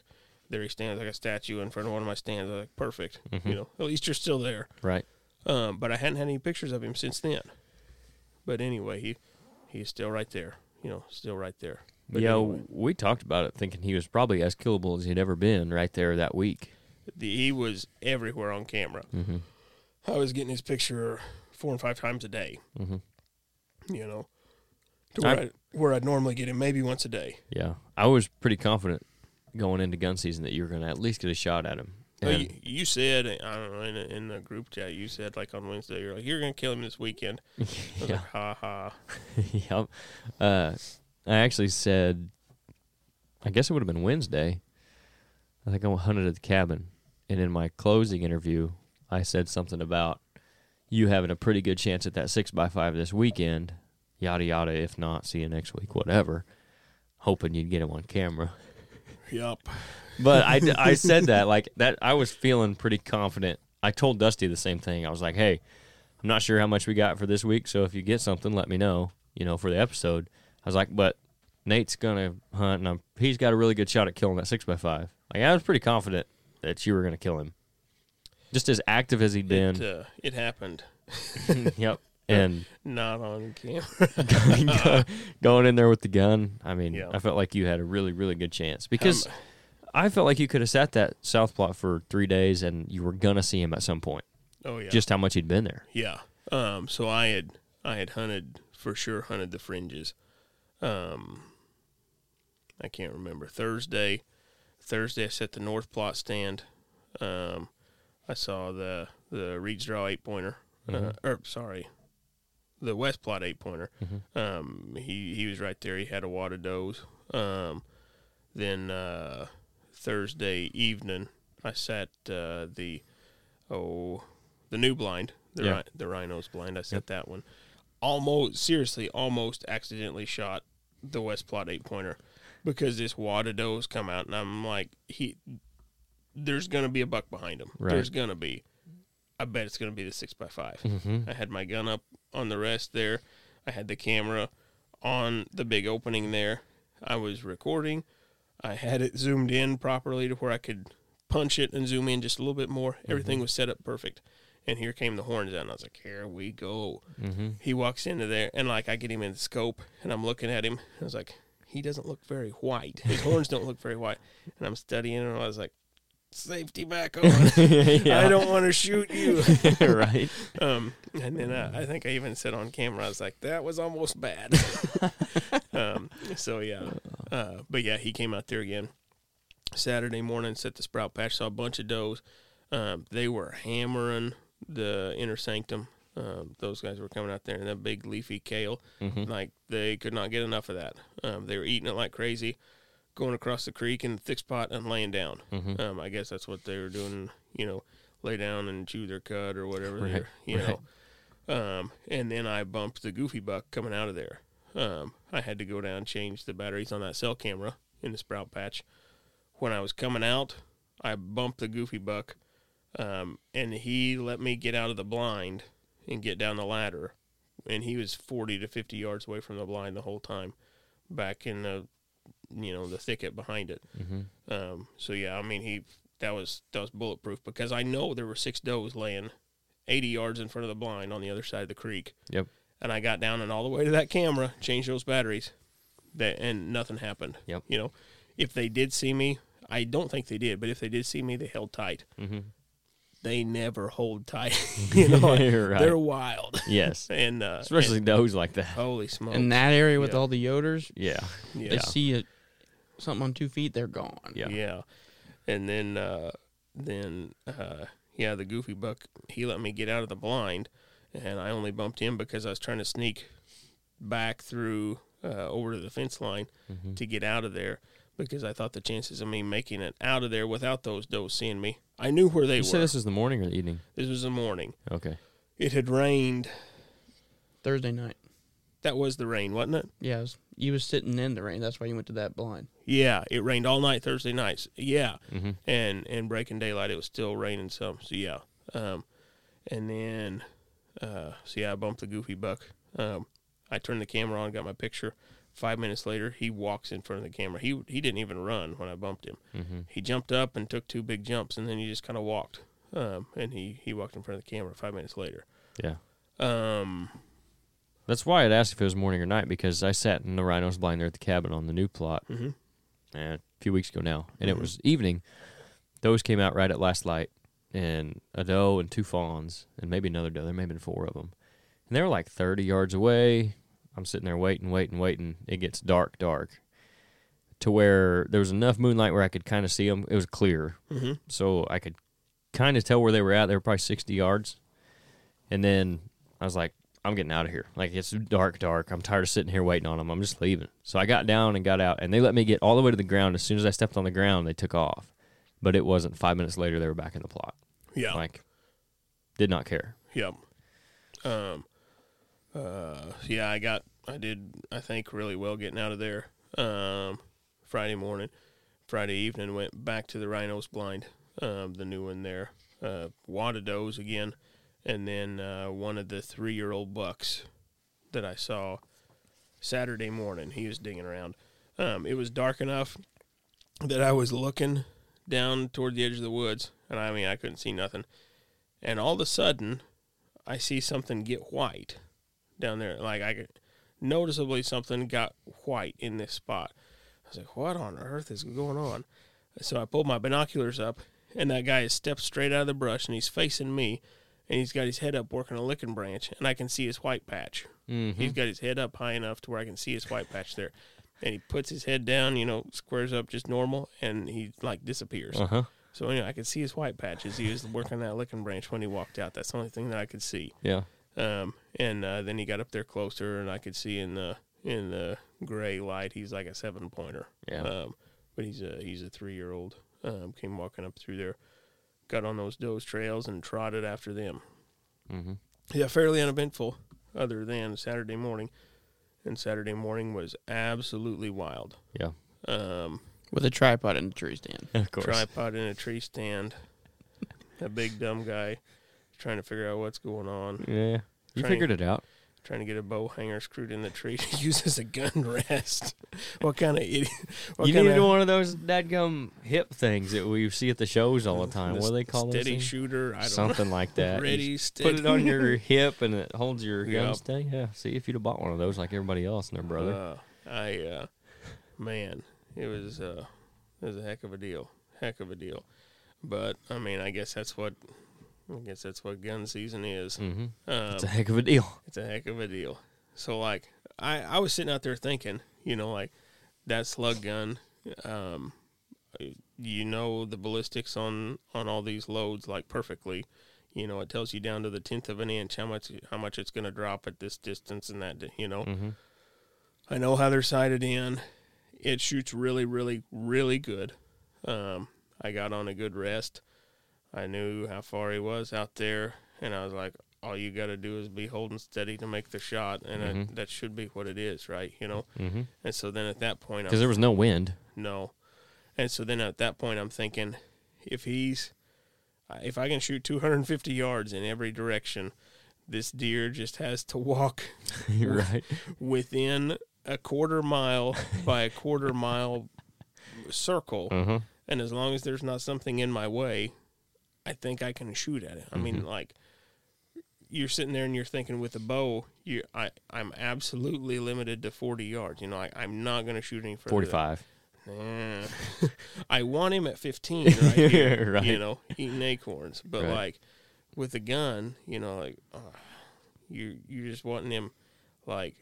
There he stands like a statue in front of one of my stands. I was like, perfect. Mhm. You know, at least you're still there. Right. Um, but I hadn't had any pictures of him since then. But anyway, he he's still right there. You know, still right there. But yeah, anyway, we talked about it, thinking he was probably as killable as he'd ever been right there that week. the, he was everywhere on camera. Mm-hmm. I was getting his picture four and five times a day. Mm-hmm. You know, to where, I- I, where I'd normally get him maybe once a day. Yeah, I was pretty confident going into gun season that you were going to at least get a shot at him. Well, And- you, you said I don't know in, the- in the group chat you said like on Wednesday you're like you're gonna kill him this weekend. I was yeah, like, ha ha. yep. Uh, I actually said, I guess it would have been Wednesday. I think I hunted at the cabin, and in my closing interview, I said something about you having a pretty good chance at that six by five this weekend. Yada yada. If not, see you next week. Whatever. Hoping you'd get him on camera. Yup. But I, I said that like that. I was feeling pretty confident. I told Dusty the same thing. I was like, "Hey, I'm not sure how much we got for this week, so if you get something, let me know. You know, for the episode." I was like, "But Nate's gonna hunt, and I'm, he's got a really good shot at killing that six by five. Like I was pretty confident that you were gonna kill him. Just as active as he'd been. It, uh, it happened. yep. And Not on camera. go- going in there with the gun, I mean. I felt like you had a really, really good chance because Um, I felt like you could have sat that south plot for three days and you were gonna see him at some point. oh yeah. Just how much he'd been there. Yeah. Um. So I had I had hunted for sure hunted the fringes. Um. I can't remember Thursday. Thursday I set the north plot stand. Um. I saw the the Reed's Draw eight pointer. Uh, Mhm. or sorry, the west plot eight pointer. Mhm. Um. He he was right there. He had a wad of does. Um. Then uh, Thursday evening I sat uh, the oh the new blind, the Yeah. ri- the rhinos blind. I set that one. Almost seriously, almost accidentally shot the West Plot eight pointer because this wad of does come out, and I'm like, he, there's gonna be a buck behind him. Right. There's gonna be. I bet it's gonna be the six by 5 Mm-hmm. I had my gun up on the rest there. I had the camera on the big opening there. I was recording. I had it zoomed in properly to where I could punch it and zoom in just a little bit more. Everything was set up perfect. And here came the horns out, and I was like, "Here we go." Mm-hmm. He walks into there, and like I get him in the scope, and I'm looking at him. I was like, "He doesn't look very white. His horns don't look very white." And I'm studying, and I was like, "Safety back on. I don't want to shoot you." right. Um, and then uh, I think I even said on camera, I was like, "That was almost bad." um, so yeah, uh, but yeah, he came out there again Saturday morning, set the sprout patch, saw a bunch of does. Um, they were hammering the inner sanctum. Um, those guys were coming out there in that big leafy kale, Mm-hmm. like they could not get enough of that. Um, they were eating it like crazy, going across the creek in the thick spot and laying down. Mm-hmm. Um, I guess that's what they were doing, you know, lay down and chew their cud or whatever Right, you right. know. Um, and then I bumped the goofy buck coming out of there. Um, I had to go down and change the batteries on that cell camera in the sprout patch. When I was coming out, I bumped the goofy buck, um, and he let me get out of the blind and get down the ladder. And he was 40 to 50 yards away from the blind the whole time, back in the, you know, the thicket behind it. Mm-hmm. Um, so yeah, I mean he that was that was bulletproof because I know there were six does laying 80 yards in front of the blind on the other side of the creek. Yep. And I got down and all the way to that camera, changed those batteries, that and nothing happened. Yep. You know, if they did see me, I don't think they did, but if they did see me, they held tight. Mm-hmm. They never hold tight. you know, right. they're wild. yes. And uh, Especially and- those like that. holy smokes. In that area with Yeah. all the yoders, Yeah. yeah. they see it, something on two feet, they're gone. Yeah. Yeah. And then uh then uh yeah, the goofy buck he let me get out of the blind and I only bumped him because I was trying to sneak back through uh over to the fence line Mm-hmm. to get out of there because I thought the chances of me making it out of there without those does seeing me. I knew where they You were. said this was the morning or the evening? this was the morning. Okay. It had rained. Thursday night. That was the rain, wasn't it? Yeah, it was, you was sitting in the rain. That's why you went to that blind. Yeah, it rained all night Thursday nights. Yeah. Mm-hmm. and and breaking daylight it was still raining some so yeah um and then uh so yeah i bumped the goofy buck um i turned the camera on got my picture five minutes later he walks in front of the camera he he didn't even run when i bumped him Mm-hmm. he jumped up and took two big jumps and then he just kind of walked um and he he walked in front of the camera five minutes later Yeah. um That's why I'd asked if it was morning or night because I sat in the rhinos blind there at the cabin on the new plot mhm. uh, a few weeks ago now, and it Mhm. was evening. Those came out right at last light, and a doe and two fawns, and maybe another doe. There may have been four of them, and they were like thirty yards away. I'm sitting there waiting, waiting, waiting. It gets dark, dark, to where there was enough moonlight where I could kind of see them. It was clear, Mhm. so I could kind of tell where they were at. They were probably 60 yards. And then I was like, I'm getting out of here. Like, it's dark, dark. I'm tired of sitting here waiting on them. I'm just leaving. So I got down and got out, and they let me get all the way to the ground. As soon as I stepped on the ground, they took off. But it wasn't five minutes later, they were back in the plot. yeah Like, did not care. Yep. Um. Uh. Yeah, I got. I did. I think really well getting out of there. Um. Friday morning, Friday evening went back to the rhinos blind. Um. The new one there. Uh. Wad of does again, and then uh, one of the three-year-old bucks that I saw Saturday morning. He was digging around. Um. It was dark enough that I was looking down toward the edge of the woods, and I mean I couldn't see nothing. And all of a sudden, I see something get white down there. Like I could noticeably something got white in this spot. I was like, "What on earth is going on?" So I pulled my binoculars up, and that guy has stepped straight out of the brush, and he's facing me, and he's got his head up working a licking branch, and I can see his white patch. Mm-hmm. He's got his head up high enough to where I can see his white patch there. And he puts his head down, you know, squares up just normal, and he like disappears. Uh huh. So anyway, I could see his white patches. He was working that licking branch when he walked out. That's the only thing that I could see. Yeah. Um, and uh, then he got up there closer, and I could see in the in the gray light he's like a seven pointer. Yeah. Um, but he's a he's a three year old. Um, came walking up through there. got on those does trails and trotted after them. Mm-hmm. Yeah, fairly uneventful, other than Saturday morning. And Saturday morning was absolutely wild. Yeah. Um, With a tripod in the tree stand. Of course. tripod in a tree stand, a big dumb guy trying to figure out what's going on, Yeah. You Trying- figured it out. trying to get a bow hanger screwed in the tree to use as a gun rest. what kind of idiot? What you kind needed of one of those dadgum hip things that we see at the shows all the time. What do they call those steady shooter? I don't Something like know. that. You Ready, steady. Put it on your hip and it holds your gun Yep. stay. Yeah. See if you'd have bought one of those like everybody else and their brother. Uh, I uh, man, it was uh, it was a heck of a deal, heck of a deal. But I mean, I guess that's what I guess that's what gun season is. mm-hmm. Um, It's a heck of a deal. it's a heck of a deal. So like, I I was sitting out there thinking, you know, like that slug gun. Um, you know the ballistics on on all these loads like perfectly. You know, it tells you down to the tenth of an inch how much how much it's going to drop at this distance and that. You know, Mm-hmm. I know how they're sighted in. It shoots really, really, really good. Um, I got on a good rest. I knew how far he was out there, and I was like, all you got to do is be holding steady to make the shot, and Mhm. that, that should be what it is, right? You know. Mm-hmm. And so then at that point, Because there was no wind. no, and so then at that point, I'm thinking, if he's, if I can shoot 250 yards in every direction, this deer just has to walk You're right. within a quarter mile by a quarter mile circle, Uh-huh. and as long as there's not something in my way, I think I can shoot at it. I mean, like you're sitting there and you're thinking with a bow, you I I'm absolutely limited to 40 yards. You know, I, I'm not going to shoot any further. 45. Nah. I want him at 15 right here, Right. you know, eating acorns. But Right. like with a gun, you know, like uh, you you're just wanting him like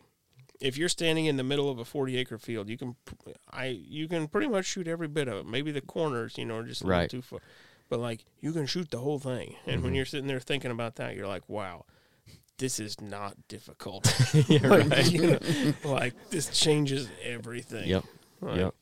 if you're standing in the middle of a 40 acre field, you can I you can pretty much shoot every bit of it. Maybe the corners, you know, are just a Right. little too far. But like you can shoot the whole thing. And when Mhm. you're sitting there thinking about that, you're like, "Wow, this is not difficult." Yeah, Like, right. you know, like this changes everything. Yep. Like, Yep.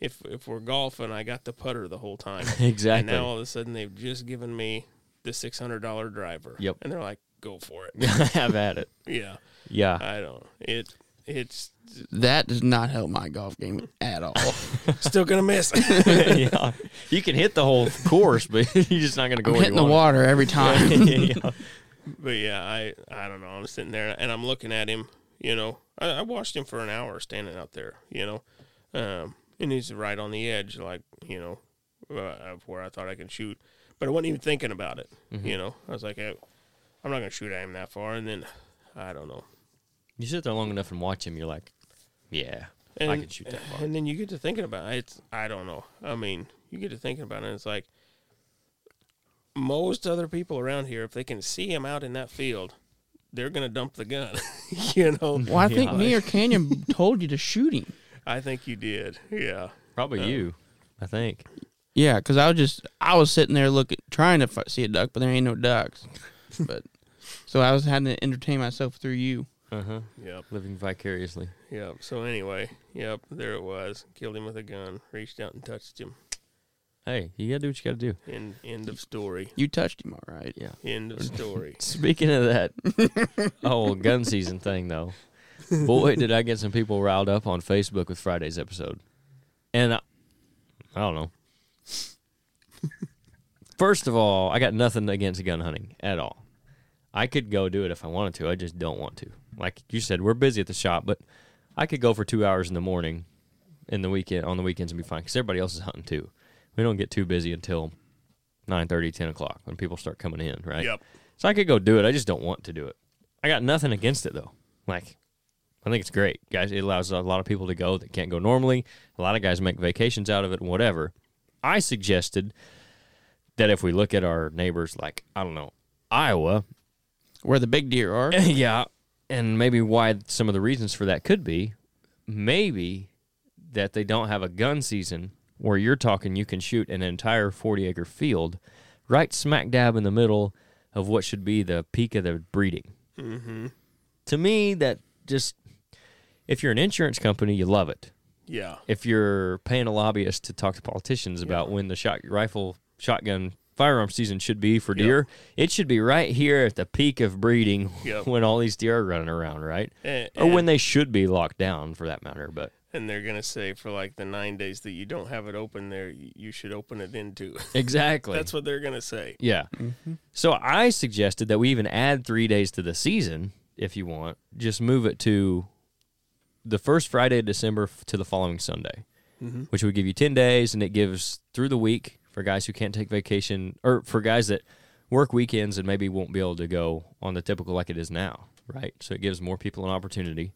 If if we're golfing, I got the putter the whole time. Exactly. And now all of a sudden they've just given me the six hundred dollar driver. Yep. And they're like, "Go for it." Have at it. yeah. Yeah. I don't. It it's That does not help my golf game at all. still gonna miss. yeah. You can hit the whole course, but you're just not going to go I'm hitting the want water every time. yeah. but yeah, I I don't know. I'm sitting there and I'm looking at him. You know, I, I watched him for an hour standing out there. You know, um, and he's right on the edge, like you know, uh, of where I thought I could shoot. But I wasn't even thinking about it. Mhm. You know, I was like, I'm not gonna shoot at him that far. And then I don't know. You sit there long enough and watch him, you're like, yeah, And, I can shoot that far. And then you get to thinking about it. It's I don't know. I mean, you get to thinking about it. And it's like most other people around here, if they can see him out in that field, they're gonna dump the gun. you know. well, I think Yeah. me or Canyon told you to shoot him. I think you did. Yeah. Probably Uh, you, I think. Yeah, because I was just I was sitting there looking, trying to f- see a duck, but there ain't no ducks. but so I was having to entertain myself through you. Uh huh. Yep. Living vicariously. Yep. So anyway, yep, there it was. Killed him with a gun. Reached out and touched him. Hey, you got to do what you got to do. End end of story. You touched him, all right. Yeah. End of story. Speaking of that whole gun season thing, though, boy, did I get some people riled up on Facebook with Friday's episode. And I, I don't know. First of all, I got nothing against gun hunting at all. I could go do it if I wanted to. I just don't want to. Like you said, we're busy at the shop, but I could go for two hours in the morning, in the weekend on the weekends and be fine because everybody else is hunting too. We don't get too busy until 9 10 o'clock when people start coming in, right? Yep. So I could go do it. I just don't want to do it. I got nothing against it though. Like, I think it's great, guys. It allows a lot of people to go that can't go normally. A lot of guys make vacations out of it and whatever. I suggested that if we look at our neighbors, like I don't know, Iowa, Where the big deer are. yeah, and maybe why some of the reasons for that could be maybe that they don't have a gun season where you're talking you can shoot an entire 40 acre field right smack dab in the middle of what should be the peak of the breeding. Mm-hmm. To me, that just, if you're an insurance company, you love it. Yeah. If you're paying a lobbyist to talk to politicians about when the shot rifle shotgun firearm season should be for Yep. deer. It should be right here at the peak of breeding Yep. when all these deer are running around, right? And, Or when they should be locked down, for that matter. But and they're gonna say for like the nine days that you don't have it open there, you should open it into. exactly, That's what they're gonna say. yeah. So I suggested that we even add three days to the season, if you want. Just move it to the first Friday of December to the following Sunday, Mm-hmm. which would give you ten days, and it gives through the week for guys who can't take vacation, or for guys that work weekends and maybe won't be able to go on the typical like it is now, right? So it gives more people an opportunity.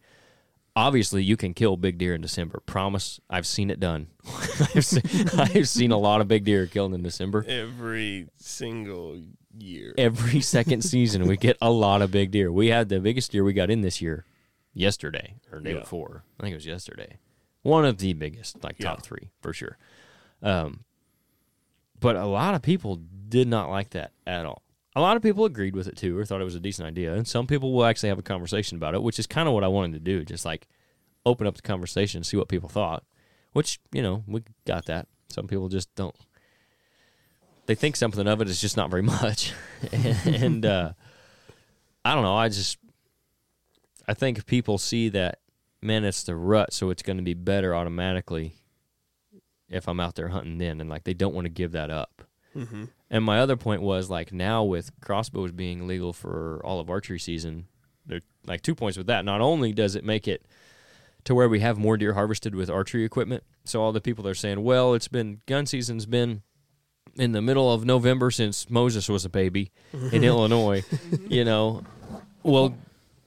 Obviously, you can kill big deer in December. Promise, I've seen it done. I've, seen, I've seen a lot of big deer killed in December Every single year. every second season we get a lot of big deer. We had the biggest deer we got in this year yesterday or day Yeah. before. I think it was yesterday. One of the biggest, like top Yeah. three for sure. Um, but a lot of people did not like that at all. A lot of people agreed with it too, or thought it was a decent idea, and some people will actually have a conversation about it, which is kind of what I wanted to do, just like open up the conversation, see what people thought. Which you know we got that. Some people just don't they think something of it, it is just not very much and uh, i don't know i just i think if people see that man it's the rut so it's going to be better automatically if i'm out there hunting then and like they don't want to give that up Mm-hmm. and my other point was like now with crossbows being legal for all of archery season there like two points with that not only does it make it to where we have more deer harvested with archery equipment so all the people that are saying well it's been gun season's been in the middle of November since Moses was a baby in Illinois, you know. Well,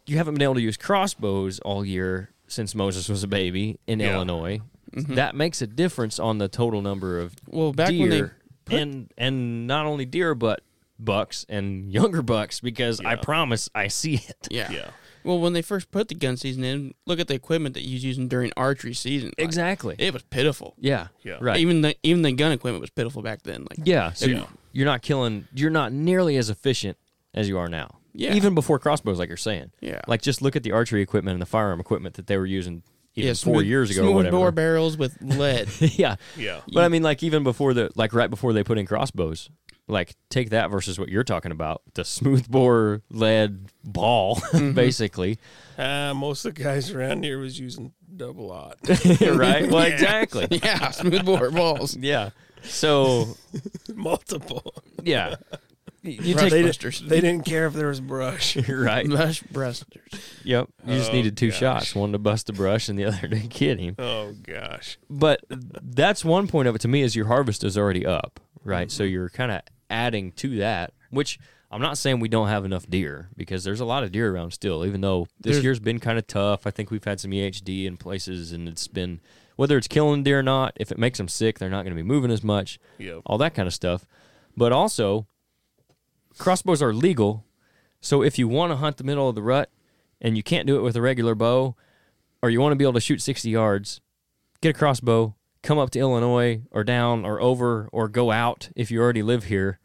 you haven't been able to use crossbows all year since Moses was a baby in Yeah. Illinois. Mm-hmm. That makes a difference on the total number of Well, back deer when they put- and and not only deer but bucks and younger bucks because I promise I see it. yeah. Yeah. Well, when they first put the gun season in, look at the equipment that you was using during archery season. Like, Exactly. It was pitiful. yeah. Yeah. Right. Even the even the gun equipment was pitiful back then. Like Yeah, so Yeah. you're not killing. You're not nearly as efficient as you are now. Yeah. even before crossbows, like you're saying. Yeah. like just look at the archery equipment and the firearm equipment that they were using even yeah, four smooth- years ago or smooth whatever. bore barrels with lead. yeah, Yeah. but I mean, like even before the like right before they put in crossbows, like take that versus what you're talking about, the smooth bore lead ball, Mm-hmm. basically, Uh, most of the guys around here was using double aught. right? Well, exactly. yeah, smooth bore balls. Yeah. So Multiple. yeah, you Right. take They, busters. did, they didn't care if there was brush. right. Brush brusters. Yep. You just Oh, needed two gosh. shots, one to bust the brush and the other to get him. Oh gosh. But that's one point of it to me is your harvest is already up, right? So mm-hmm. you're kind of adding to that, which I'm not saying we don't have enough deer because there's a lot of deer around still, even though this There's- year's been kind of tough. I think we've had some EHD in places and it's been, whether it's killing deer or not, if it makes them sick, they're not going to be moving as much, Yep. all that kind of stuff. But also, crossbows are legal. So if you want to hunt the middle of the rut and you can't do it with a regular bow, or you want to be able to shoot 60 yards, get a crossbow, come up to Illinois or down or over or go out if you already live here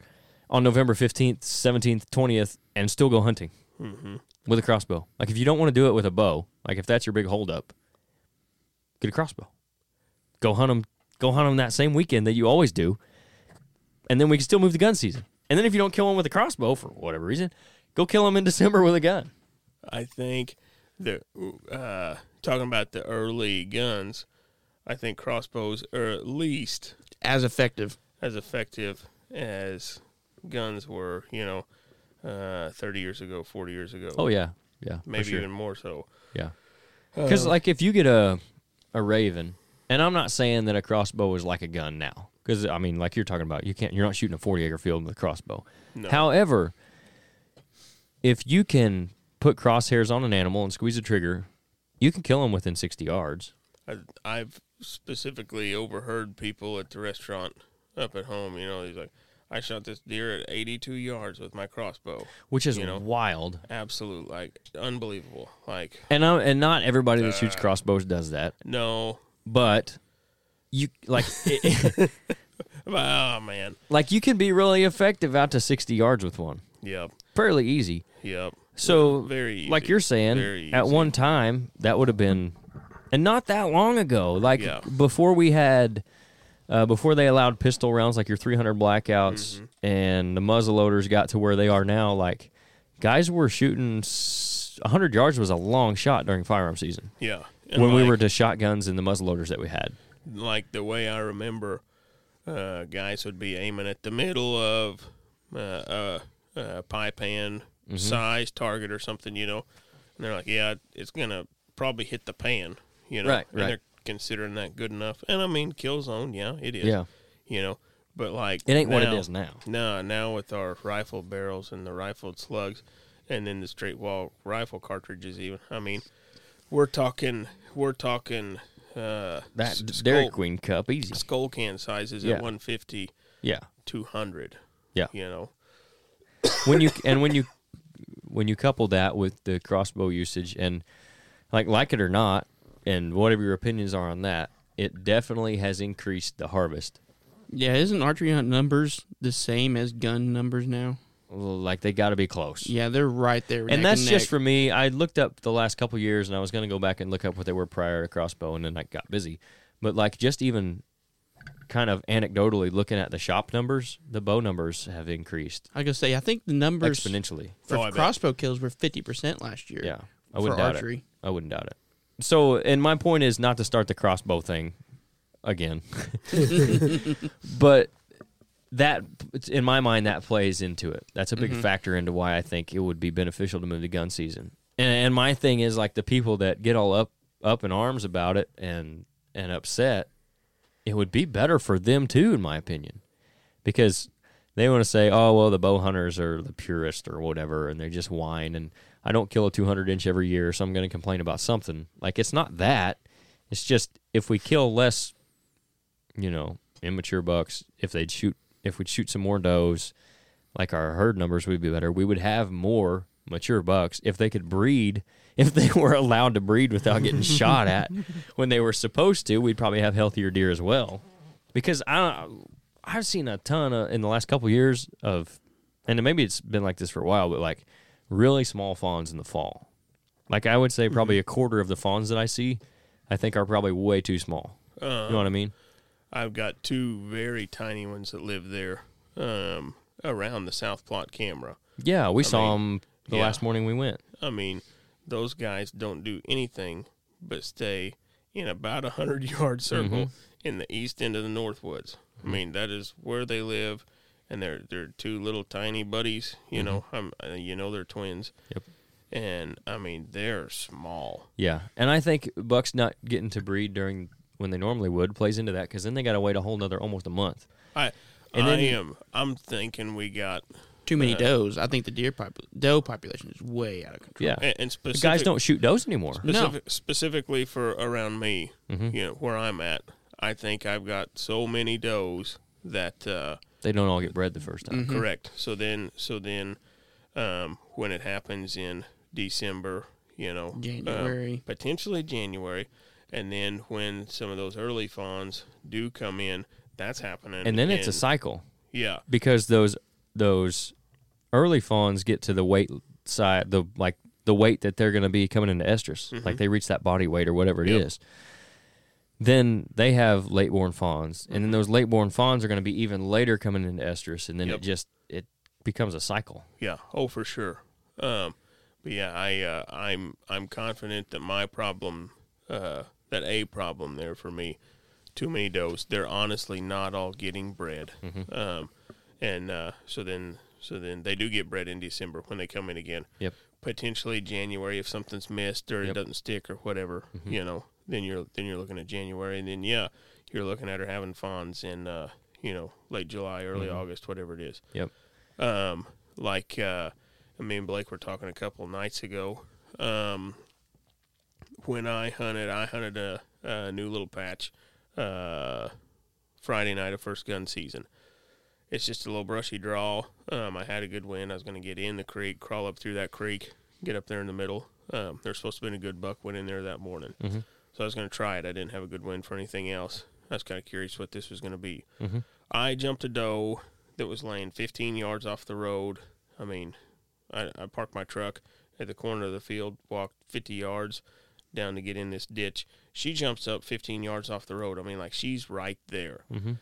on November 15th, 17th, 20th, and still go hunting Mm-hmm. with a crossbow. Like if you don't want to do it with a bow, like if that's your big holdup, get a crossbow. Go hunt them. Go hunt them that same weekend that you always do, and then we can still move the gun season. And then if you don't kill him with a crossbow for whatever reason, go kill him in December with a gun. I think the uh, talking about the early guns, I think crossbows are at least As effective. as effective as guns were. You know, uh, thirty years ago, forty years ago. Oh yeah, yeah, maybe sure. even more so. Yeah. Because like if you get a a raven, and I'm not saying that a crossbow is like a gun now, because I mean like you're talking about, you can't you're not shooting a 40 acre field with a crossbow. No. However, if you can put crosshairs on an animal and squeeze the trigger, you can kill them within 60 yards. I, I've specifically overheard people at the restaurant up at home. You know, he's like, "I shot this deer at 82 yards with my crossbow." Which is You know. wild, Absolute, like unbelievable. Like, and I, and not everybody that Uh. shoots crossbows does that, no, but you like it, oh man, like you can be really effective out to 60 yards with one, yep, fairly easy. yep. So, very easy. like you're saying, at one time that would have been, and not that long ago, like Yeah. before we had uh, before they allowed pistol rounds like your 300 blackouts Mhm. and the muzzle loaders got to where they are now, like guys were shooting s- 100 yards was a long shot during firearm season Yeah. And when we were to shotguns and the muzzle loaders that we had. Like the way I remember, uh, guys would be aiming at the middle of uh, uh, uh, pie pan Mm-hmm. size target or something, you know, and they're like, yeah, it's gonna probably hit the pan, you know, Right, and right. they're considering that good enough. And I mean, kill zone, yeah, it is, Yeah. you know, but like It ain't what it is now- is now. Now with our rifle barrels and the rifled slugs, and then the straight wall rifle cartridges, even. I mean, we're talking, we're talking uh, That s- Dairy skull, Queen cup, easy. Skoal can sizes Yeah. at 150, Yeah. 200. Yeah. You know, when you and when you when you couple that with the crossbow usage and like like it or not and whatever your opinions are on that it definitely has increased the harvest Yeah, isn't archery hunt numbers the same as gun numbers now? Like they got to be close Yeah, they're right there. and neck that's just for me i looked up the last couple years and i was going to go back and look up what they were prior to crossbow and then i got busy but like just even kind of anecdotally looking at the shop numbers the bow numbers have increased I gotta say, I think the numbers exponentially for Oh, I bet. crossbow kills were fifty percent last year. yeah i wouldn't doubt it. I wouldn't doubt it. So, and my point is not to start the crossbow thing again, but that, in my mind, that plays into it. That's a big mm-hmm. factor into why I think it would be beneficial to move to gun season. And, and my thing is like the people that get all up up in arms about it and and upset, it would be better for them too, in my opinion, because they want to say, oh well, the bow hunters are the purist or whatever, and they just whine and I don't kill a 200 inch every year, so I'm going to complain about something. Like it's not that. It's just if we kill less, you know, immature bucks, if they'd shoot, if we'd shoot some more does, like our herd numbers would be better. We would have more mature bucks if they could breed. If they were allowed to breed without getting shot at when they were supposed to, we'd probably have healthier deer as well. Because I, I've seen a ton of in the last couple years of, and maybe it's been like this for a while, but like really small fawns in the fall. Like I would say, probably a quarter of the fawns that I see, I think are probably way too small. uh, You know what I mean? I've got two very tiny ones that live there um, around the South Plot camera. Yeah, we saw mean, them the yeah. last morning we went. I mean, those guys don't do anything but stay in about a hundred yard circle in the east end of the Northwoods. I mean, that is where they live, and they're they're two little tiny buddies. You know, I'm uh, you know they're twins. Yep. And I mean, they're small. Yeah, and I think bucks not getting to breed during when they normally would plays into that because then they got to wait a whole nother almost a month. I And I then you- am I'm thinking we got Too many Uh, does. I think the deer pop- doe population is way out of control. Yeah, and, and the specific, guys don't shoot does anymore. specific, specifically for around me, Mhm. you know, where I'm at. I think I've got so many does that uh, They don't all get bred the first time. Mhm. correct. So then, so then, um, when it happens in December, you know, um, January. potentially January, and then when some of those early fawns do come in, that's happening. And then it's a cycle yeah, because those those early fawns get to the weight side, the like the weight that they're going to be coming into estrus, like they reach that body weight or whatever it is. Yep. Then they have late born fawns, and then those late born fawns are going to be even later coming into estrus, and then Yep. it just it becomes a cycle. Yeah. Oh, for sure. Um, but yeah, I uh, I'm I'm confident that my problem, uh, that a problem there for me, too many does. They're honestly not all getting bred. Um, and uh, so then so then they do get bred in December when they come in again. Yep. Potentially January if something's missed or it doesn't stick or whatever. You know, then you're then you're looking at January, and then yeah, you're looking at her having fawns in uh, you know late July, early August, whatever it is Yep. um, like uh, me and Blake were talking a couple nights ago. Um, when I hunted, I hunted a, a new little patch uh, Friday night of first gun season. It's just a little brushy draw. Um, I had a good wind. I was going to get in the creek, crawl up through that creek, get up there in the middle. Um, there's supposed to be a good buck went in there that morning, Mhm. so I was going to try it. I didn't have a good wind for anything else. I was kind of curious what this was going to be. Mhm. I jumped a doe that was laying 15 yards off the road. I mean, I, I parked my truck at the corner of the field, walked 50 yards, down to get in this ditch. She jumps up 15 yards off the road. I mean, like she's right there. Mm-hmm.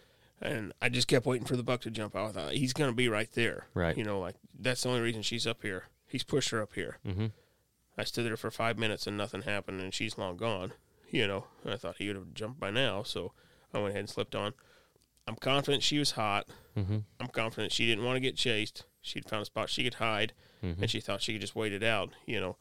And I just kept waiting for the buck to jump out. I thought he's going to be right there. Right. You know, like that's the only reason she's up here. He's pushed her up here. Mm-hmm. I stood there for five minutes and nothing happened, and she's long gone. You know, I thought he would have jumped by now, so I went ahead and slipped on. I'm confident she was hot. Mm-hmm. I'm confident she didn't want to get chased. She'd found a spot she could hide, Mhm. and she thought she could just wait it out. You know,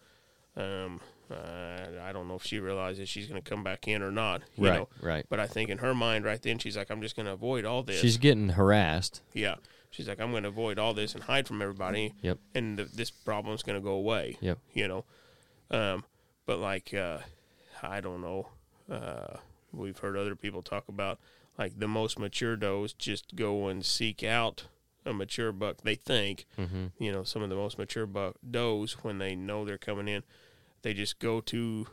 um, uh, I don't know if she realizes she's going to come back in or not. You Right. know, Right. but I think in her mind right then she's like, I'm just going to avoid all this. She's getting harassed. yeah, she's like, I'm going to avoid all this and hide from everybody. Yep. And th- this problem's going to go away. Yep. You know, um, but like, uh, I don't know. Uh, we've heard other people talk about like the most mature does just go and seek out a mature buck. They think, Mm-hmm. you know, some of the most mature buck does when they know they're coming in, they just go to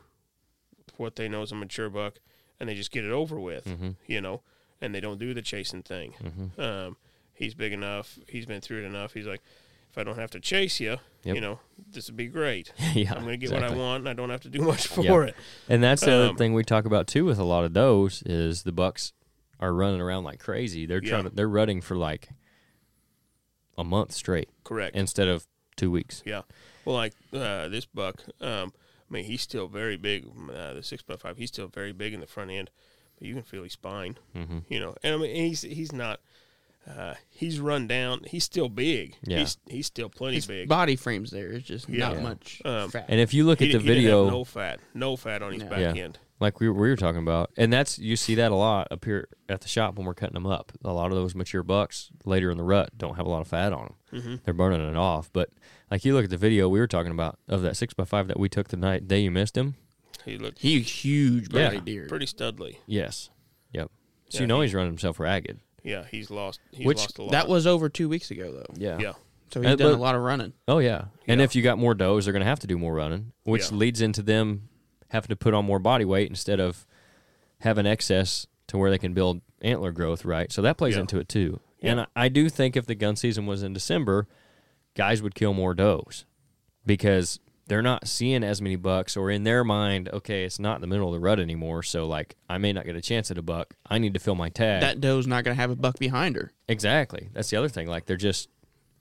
what they know is a mature buck and they just get it over with, Mhm. you know, and they don't do the chasing thing. Mm-hmm. Um, he's big enough. He's been through it enough. He's like, if I don't have to chase you, Yep. you know, this would be great. yeah. I'm going to get exactly. what I want, and I don't have to do much for it. And that's the other Um, thing we talk about too with a lot of those is the bucks are running around like crazy. They're trying Yeah. to they're rutting for like a month straight Correct. instead of two weeks. yeah. Well, like uh, this buck, um, I mean, he's still very big. Uh, the six by five, he's still very big in the front end, but you can feel his spine. Mm-hmm. You know, and I mean, he's he's not. Uh, he's run down. He's still big. Yeah. He's he's still plenty His big. body frame's there. It's just Yeah. not Yeah. much Um, fat. And if you look He at the didn't video, no fat, no fat on his Yeah. back Yeah. end. Like we, we were talking about, and that's you see that a lot up here at the shop when we're cutting them up. A lot of those mature bucks later in the rut don't have a lot of fat on them. hmm They're burning it off. But like you look at the video we were talking about of that six by five that we took the night day you missed him. He looked He's huge body Yeah. deer. pretty studly. Yes. Yep. So Yeah, you know he- he's running himself ragged. Yeah, he's lost. He's Which- lost a lot. That was over two weeks ago though. Yeah. yeah. So he's Uh, done but- a lot of running. Oh yeah. And if you got more does, they're going to have to do more running, which Yeah. leads into them having to put on more body weight instead of having excess to where they can build antler growth, right? So that plays Yeah. into it too. Yeah. And I, I do think if the gun season was in December, guys would kill more does because they're not seeing as many bucks or in their mind, okay, it's not in the middle of the rut anymore, so like I may not get a chance at a buck. I need to fill my tag. That doe's not going to have a buck behind her. Exactly. That's the other thing. Like they're just,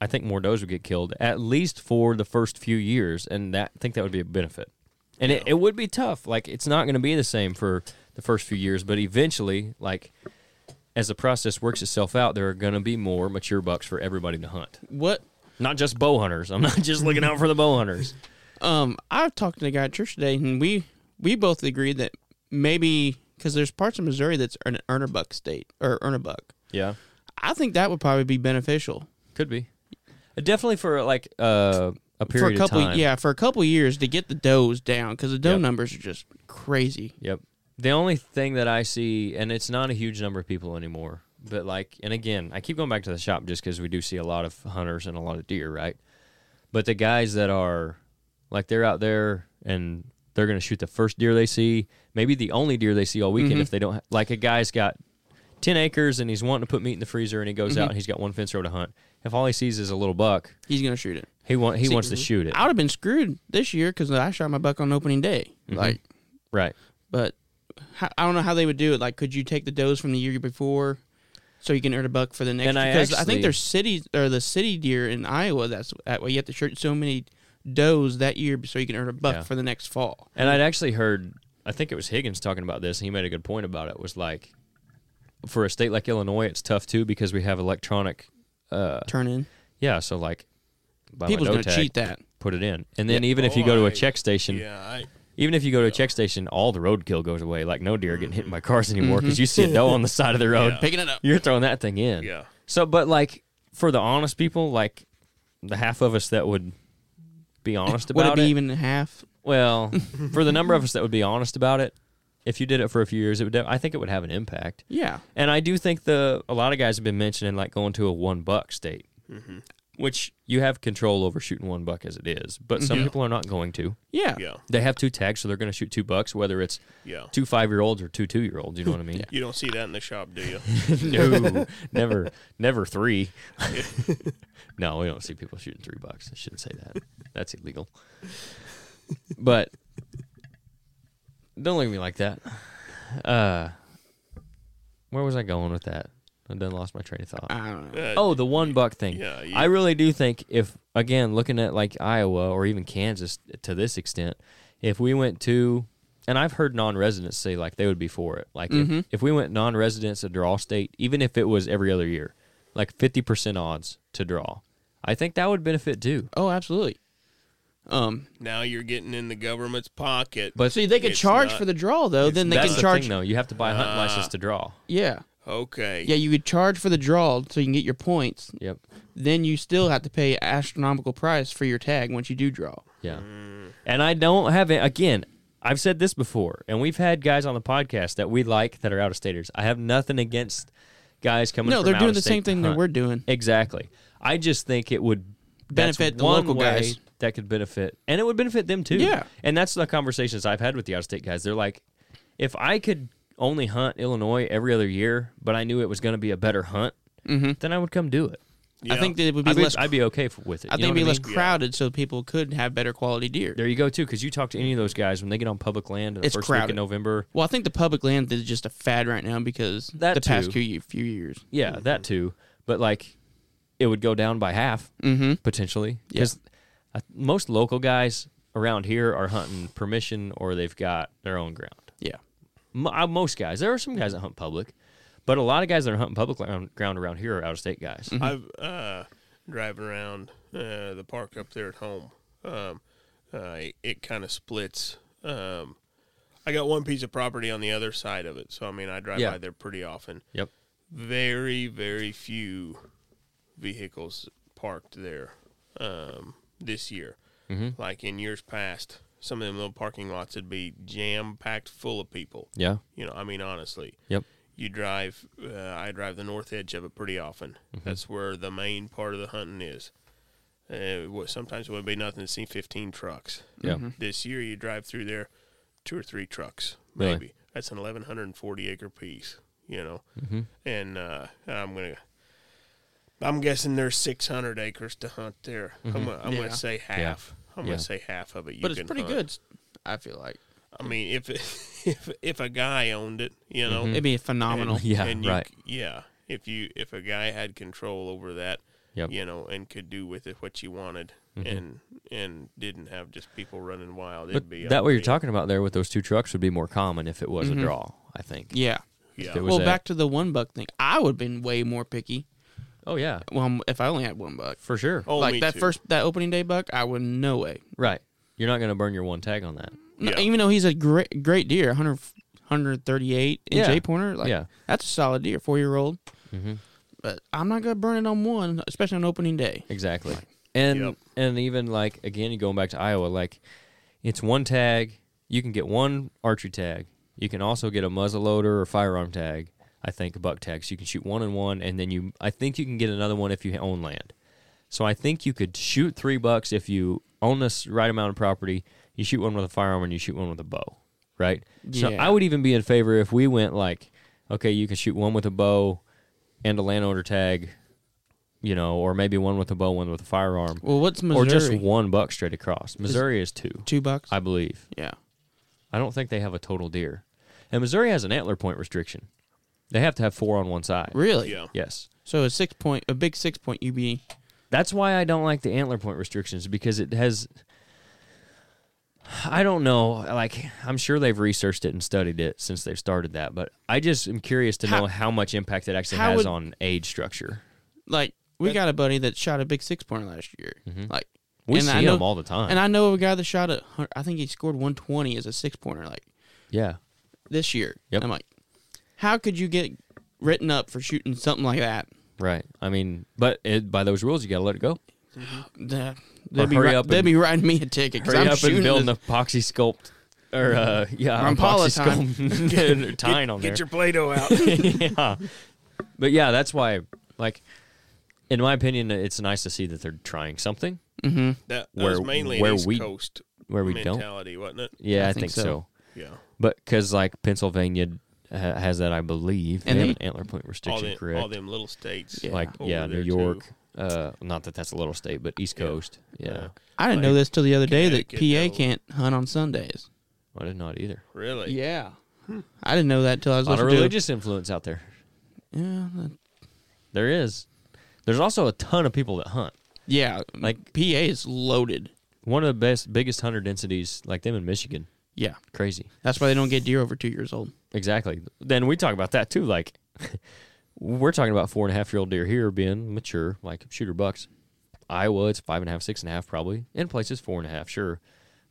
I think more does would get killed at least for the first few years, and that I think that would be a benefit. And it, it would be tough. Like it's not going to be the same for the first few years, but eventually, like as the process works itself out, there are going to be more mature bucks for everybody to hunt. What? Not just bow hunters. I'm not just looking out for the bow hunters. Um, I've talked to the guy at church today, and we we both agreed that maybe because there's parts of Missouri that's an earn a buck state or earn a buck. Yeah, I think that would probably be beneficial could be. Definitely for like uh, a for a couple. of time. Yeah, for a couple years to get the does down because the doe Yep. numbers are just crazy. Yep. The only thing that I see, and it's not a huge number of people anymore, but like, and again, I keep going back to the shop just because we do see a lot of hunters and a lot of deer, right? But the guys that are, like, they're out there and they're going to shoot the first deer they see, maybe the only deer they see all weekend Mhm. if they don't, ha- like, a guy's got 10 acres and he's wanting to put meat in the freezer and he goes Mhm. out and he's got one fence row to hunt. If all he sees is a little buck, He's gonna shoot it. he want he See, wants to shoot it. I would have been screwed this year because I shot my buck on opening day. Mhm. Like, Right. but I don't know how they would do it. Like, could you take the does from the year before, so you can earn a buck for the next? And I because I think there's cities or the city deer in Iowa. That's that way. You have to shoot so many does that year so you can earn a buck Yeah. for the next fall. And I'd actually heard, I think it was Higgins talking about this, and he made a good point about it. Was like, for a state like Illinois, it's tough too because we have electronic. Uh, Turn in. yeah, so like, buy my People's doe gonna tag, cheat that. put it in, and then even if you go to a check station, Yeah, I, even if you go to a check station, all the roadkill goes away. Like no deer are getting hit by cars anymore because you see a doe on the side of the road, Yeah. Picking it up. you're throwing that thing in. yeah. So, but like for the honest people, like the half of us that would be honest Would about it be it, even half? Well, for the number of us that would be honest about it, if you did it for a few years, it would. I think it would have an impact. Yeah. And I do think the a lot of guys have been mentioning like going to a one buck state, hmm which you have control over shooting one buck as it is. But some Mhm. people are not going to. Yeah. Yeah, They have two tags, so they're going to shoot two bucks, whether it's yeah. two five year olds or two two year olds. You know what I mean? You don't see that in the shop, do you? no, never, never three. no, we don't see people shooting three bucks. I shouldn't say that. That's illegal. But don't look at me like that. Uh, where was I going with that? I done lost my train of thought. I don't know. Uh, Oh, the one buck thing. yeah. You, I really do think if again looking at like Iowa or even Kansas to this extent, if we went to and I've heard non-residents say like they would be for it. Like Mhm. if, if we went non-residents a draw state, even if it was every other year, like fifty percent odds to draw, I think that would benefit too. Oh, absolutely. Um, now you're getting in the government's pocket. But see, they could It's charge not- for the draw though. it's- Then they that's can the charge. thing though. You have to buy a hunting Ah. license to draw. Yeah, okay. yeah. You could charge for the draw so you can get your points. Yep. Then you still have to pay astronomical price for your tag once you do draw. Yeah. Mm, And I don't have it again. I've said this before, and we've had guys on the podcast that we like that are out of staters. I have nothing against guys coming. No, from they're out doing of the state same to thing that hunt. we're doing. Exactly. I just think it would that's Benefit the one local way guys. That could benefit, and it would benefit them too. Yeah. And that's the conversations I've had with the out of state guys. They're like, if I could only hunt Illinois every other year, but I knew it was going to be a better hunt, hmm then I would come do it. I think that it would be I'd be, less. I'd be okay f with it. I think it'd be what less mean? Yeah. crowded, so people could have better quality deer. There you go too, because you talk to any of those guys when they get on public land in the It's first week crowded. in November. Well, I think the public land is just a fad right now because That the past few few years. Yeah, that too. But like, it would go down by half Mm-hmm. potentially Yeah. Because most local guys around here are hunting permission or they've got their own ground. Yeah. Mo- uh, most guys. There are some guys that hunt public, but a lot of guys that are hunting public ground, ground around here are out of state guys. Mm-hmm. I've uh, driving around uh, the park up there at home. Um, uh, it, it kind of splits. Um, I got one piece of property on the other side of it, so I mean I drive Yeah. by there pretty often. Yep. Very very few vehicles parked there um, this year. hmm Like in years past, some of them little parking lots would be jam packed full of people. Yeah. You know, I mean, honestly. Yep. You drive, uh, I drive the north edge of it pretty often. Mm-hmm. That's where the main part of the hunting is. Uh, what- sometimes it would be nothing to see 15 trucks. Yeah. Mm-hmm. This year, you drive through there, two or three trucks, Really? maybe. That's an 1,140 acre piece, you know. hmm And uh, I'm going to. I'm guessing there's 600 acres to hunt there. I'm, Mhm. gonna, I'm Yeah. gonna say half. I'm gonna say half of it. You But it's can pretty hunt. good. I feel like I mean, if it, if if a guy owned it, you know, Mhm. it'd be phenomenal. and- Yeah, and you right. yeah, if you if a guy had control over that, Yep. you know, and could do with it what you wanted, Mhm. and and didn't have just people running wild, But it'd be that what you're talking about there with those two trucks would be more common if it was Mhm. a draw. I think. Yeah. Yeah, Well, a- back to the one buck thing. I would have been way more picky. Oh yeah, Well, if I only had one buck, for sure. oh, like me that too. first that opening day buck, I would no way. Right. You're not going to burn your one tag on that. No, Yeah. even though he's a great great deer, 100, 138 inch Yeah. eight pointer, like yeah. that's a solid deer, four year old. hmm But I'm not gonna burn it on one, especially on opening day. Exactly. And Yep. and even like again, you going back to Iowa, like it's one tag. You can get one archery tag. You can also get a muzzle loader or firearm tag. I think buck tags. You can shoot one and one, and then you. I think you can get another one if you own land. So I think you could shoot three bucks if you own this right amount of property. You shoot one with a firearm and you shoot one with a bow, right? So I would even be in favor if we went like, okay, you can shoot one with a bow and a landowner tag, you know, or maybe one with a bow, one with a firearm, Well, what's Missouri? or just one buck straight across. Missouri is two, two bucks. I believe. yeah. I don't think they have a total deer, and Missouri has an antler point restriction. They have to have four on one side. Really? yeah, Yes. So a six point, a big six point UB. That's why I don't like the antler point restrictions because it has. I don't know. Like, I'm sure they've researched it and studied it since they've started that, but I just am curious to How- know how much impact it actually has would- on age structure. Like we That- got a buddy that shot a big six point last year. Mhm. Like, We and see I know, them all the time. and I know a guy that shot a. I think he scored 120 as a six pointer. Like yeah. this year. Yep. I'm like, how could you get written up for shooting something like that? Right. I mean, but it, by those rules, you got to let it go. The- They'd be, hurry ri- up they'd and- be writing me a ticket Hurry I'm up shooting and build an epoxy sculpt or uh, yeah, Or epoxy Impala sculpt or tying on get there. your Play-Doh out. yeah. But yeah, that's why. Like, in my opinion, it's nice to see that they're trying something Mhm. that, that Where- was mainly where an East we Coast where we don't. mentality, wasn't it? Yeah, I I, think think, so. so. Yeah, But because like Pennsylvania ha- has that, I believe, And they they- have an antler point all restriction, them, correct? all them little states. Yeah. like over yeah, there, New too. York. Uh, not that that's a little state, but East Coast. Yeah. Yeah. I didn't Like know this till the other day that PA though. can't hunt on Sundays. I did not either. Really? Yeah. I didn't know that until I was A lot of listening to religious influence out there. Yeah, that- There is. There's also a ton of people that hunt. yeah. Like PA is loaded. One of the best, biggest hunter densities, like them in Michigan. Yeah, Crazy. that's why they don't get deer over two years old. Exactly. Then we talk about that too. Like, we're talking about four and a half year old deer here being mature, like shooter bucks. Iowa, it's five and a half, six and a half, probably. In places, four and a half, sure.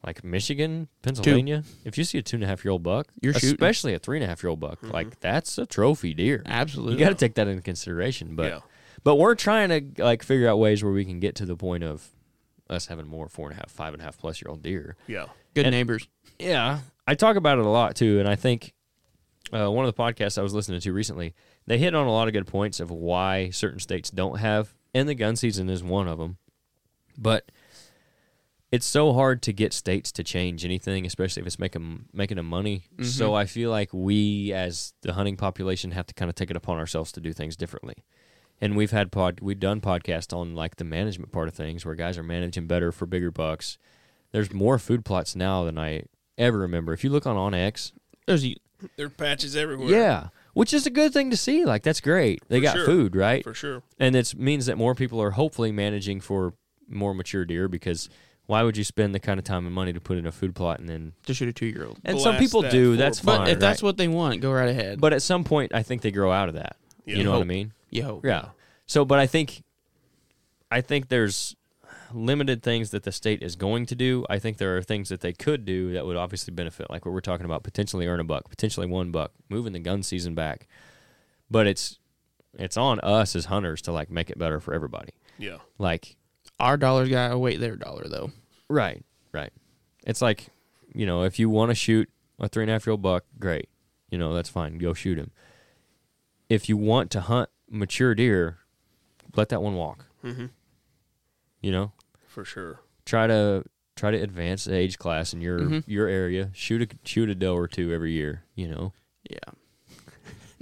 Like Michigan, Pennsylvania, if you see a two and a half year old buck, You're shooting. especially a three and a half year old buck, like mm-hmm. that's a trophy deer. Absolutely. You got to take that into consideration. But yeah. but we're trying to like figure out ways where we can get to the point of us having more four and a half, five and a half plus year old deer. Yeah. Good and- neighbors. Yeah, I talk about it a lot too, and I think uh, one of the podcasts I was listening to recently, they hit on a lot of good points of why certain states don't have, and the gun season is one of them. But it's so hard to get states to change anything, especially if it's making making them money. So I feel like we, as the hunting population, have to kind of take it upon ourselves to do things differently. And we've had pod, we've done podcasts on like the management part of things, where guys are managing better for bigger bucks. There's more food plots now than I ever remember. If you look on OnX, There's There are patches everywhere. yeah, which is a good thing to see. Like that's great. They For got sure. food, right? For sure. and it means that more people are hopefully managing for more mature deer because why would you spend the kind of time and money to put in a food plot and then to shoot a two year old. and some people that do that's fine But if that's what they want, go right ahead. but at some point i think they grow out of that Yeah. you know what i mean you hope. yeah so but i think i think there's limited things that the state is going to do i think there are things that they could do that would obviously benefit like what we're talking about potentially earn a buck potentially one buck moving the gun season back but it's it's on us as hunters to like make it better for everybody Yeah. like Our dollar's gotta wait their dollar though. Right, right. It's like, you know, if you want to shoot a three and a half year old buck, great. You know, that's fine. Go shoot him. If you want to hunt mature deer, let that one walk. Mm-hmm. You know, For sure. try to try to advance the age class in your Mhm. your area. Shoot a shoot a doe or two every year. You know. Yeah.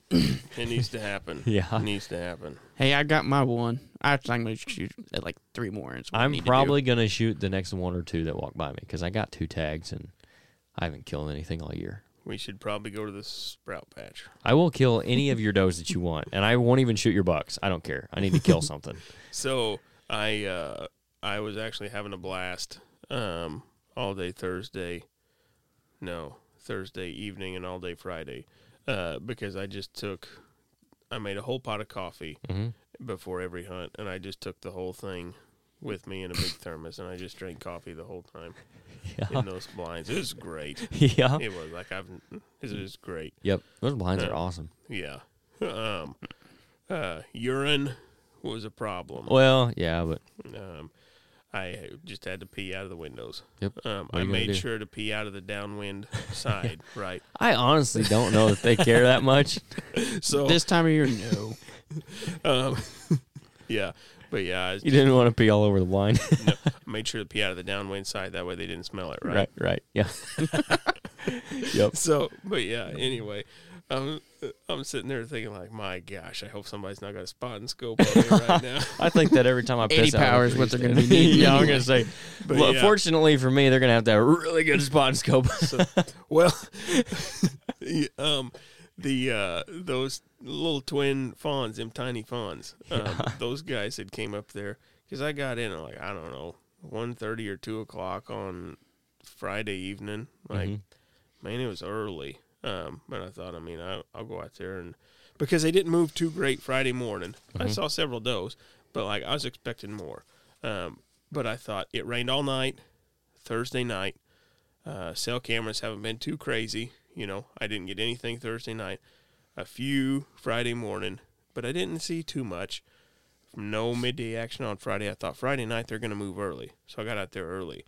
It needs to happen. Yeah. It needs to happen. Hey, I got my one. I think I'm gonna shoot at like three more. I I'm need to probably gonna shoot the next one or two that walk by me because I got two tags and I haven't killed anything all year. We should probably go to the sprout patch. I will kill any of your does that you want, and I won't even shoot your bucks. I don't care. I need to kill something. So I uh, I was actually having a blast um, all day Thursday. No, Thursday evening and all day Friday uh, because I just took I made a whole pot of coffee hmm before every hunt and I just took the whole thing with me in a big thermos and I just drank coffee the whole time Yeah. in those blinds. It was great. yeah. It was like I've it was great. Yep. Those blinds are awesome. Yeah. Um, uh, urine was a problem. Well, yeah, but Um, I just had to pee out of the windows. Yep. Um, I made sure to pee out of the downwind side, right? I honestly don't know that they care that much. So, This time of year, no. um, yeah, but yeah, I You didn't want to pee all over the blind. made sure to pee out of the downwind side. That way they didn't smell it, right? right, right. Yeah. yep. So, but yeah, anyway, I'm I'm sitting there thinking like, my gosh, I hope somebody's not got a spotting scope on me right now. I think that every time I 80 piss out, power what they're gonna be standing. needing yeah, I'm gonna say. But well, yeah. fortunately for me, they're gonna have to have a really good spot and scope. So, well, the, um, the uh, those little twin fawns, them tiny fawns, um, those guys had came up there because I got in at like I don't know one thirty or two o'clock on Friday evening. Like, Mhm. man, it was early. Um, but I thought, I mean, I, I'll go out there and because they didn't move too great Friday morning. I Mhm. saw several does, but like I was expecting more. Um, but I thought it rained all night, Thursday night. Uh, cell cameras haven't been too crazy. You know, I didn't get anything Thursday night. A few Friday morning, but I didn't see too much. No midday action on Friday. I thought Friday night they're going to move early, so I got out there early.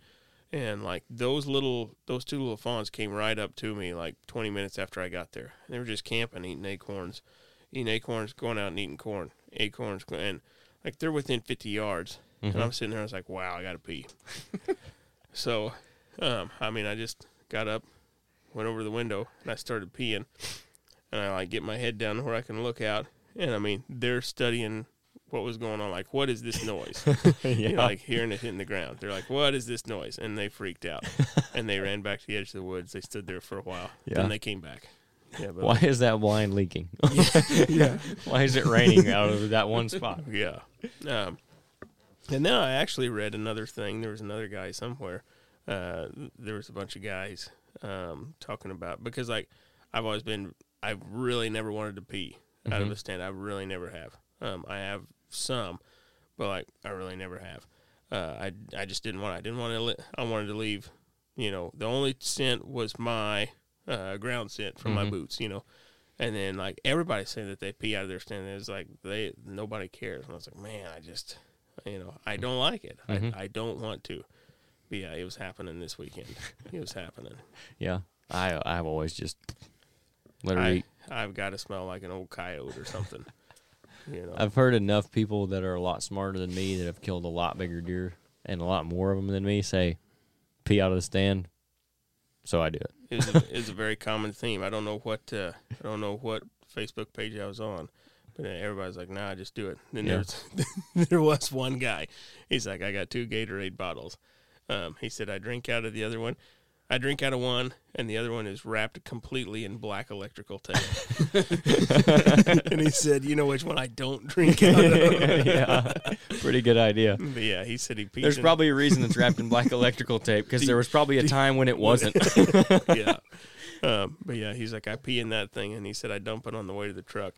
And like those little, those two little fawns came right up to me like 20 minutes after I got there. They were just camping, eating acorns, eating acorns, going out and eating corn, acorns, and like they're within 50 yards. Mhm. And I'm sitting there, I was like, wow, I got to pee. so, um, I mean, I just got up, went over the window, and I started peeing. And I like get my head down where I can look out. And I mean, they're studying what was going on. Like, what is this noise? yeah. You know, like hearing it hitting the ground. They're like, "What is this noise?" And they freaked out, and they ran back to the edge of the woods. They stood there for a while. Yeah. Then they came back. Yeah, but Why is that blind leaking? yeah, Why is it raining out of that one spot? yeah. Um, and then I actually read another thing. There was another guy somewhere. Uh, there was a bunch of guys um, talking about because like I've always been, I've really never wanted to pee out of Mhm. a stand. I really never have. Um, I have some, but like I really never have. Uh, I I just didn't want. I didn't want to. Li- I wanted to leave. You know, the only scent was my uh, ground scent from my Mhm. boots. You know, and then like everybody saying that they pee out of their stand. It's like they nobody cares. And I was like, man, I just you know I don't like it. Mhm. I I don't want to. But yeah, it was happening this weekend. it was happening. Yeah. I I've always just literally. I. I've got to smell like an old coyote or something. You know. I've heard enough people that are a lot smarter than me that have killed a lot bigger deer and a lot more of them than me say pee out of the stand. So I do it. it. is a, is a very common theme. I don't know what uh, I don't know what Facebook page I was on, but everybody's like, "Nah, just do it." Then Yeah. there's there was one guy. He's like, "I got two Gatorade bottles." Um, he said, "I drink out of the other one." I drink out of one, and the other one is wrapped completely in black electrical tape. and he said, "You know which one I don't drink out of?" yeah. Pretty good idea. But yeah, he said he pees. There's in- probably a reason it's wrapped in black electrical tape because there was probably a time when it wasn't. yeah. Um, but yeah, he's like, I pee in that thing, and he said I dump it on the way to the truck,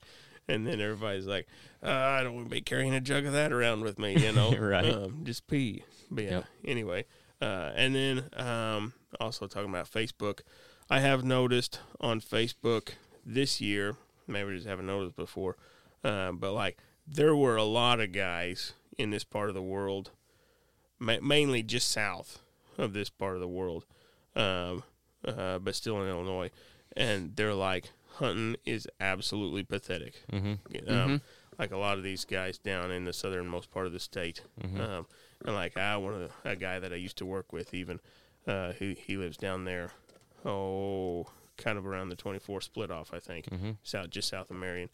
and then everybody's like, uh, I don't want to be carrying a jug of that around with me, you know? Right. Um, just pee. But yeah. Yep. Anyway, uh, and then um, also talking about Facebook, I have noticed on Facebook this year, maybe I just haven't noticed before, uh, but like there were a lot of guys in this part of the world, ma- mainly just south of this part of the world, um, uh, but still in Illinois, and they're like hunting is absolutely pathetic. hmm Um, Like a lot of these guys down in the southernmost part of the state, Mhm. um, and like I one of the, a guy that I used to work with even, uh, he he lives down there, oh, kind of around the twenty four split off I think, hmm south just south of Marion,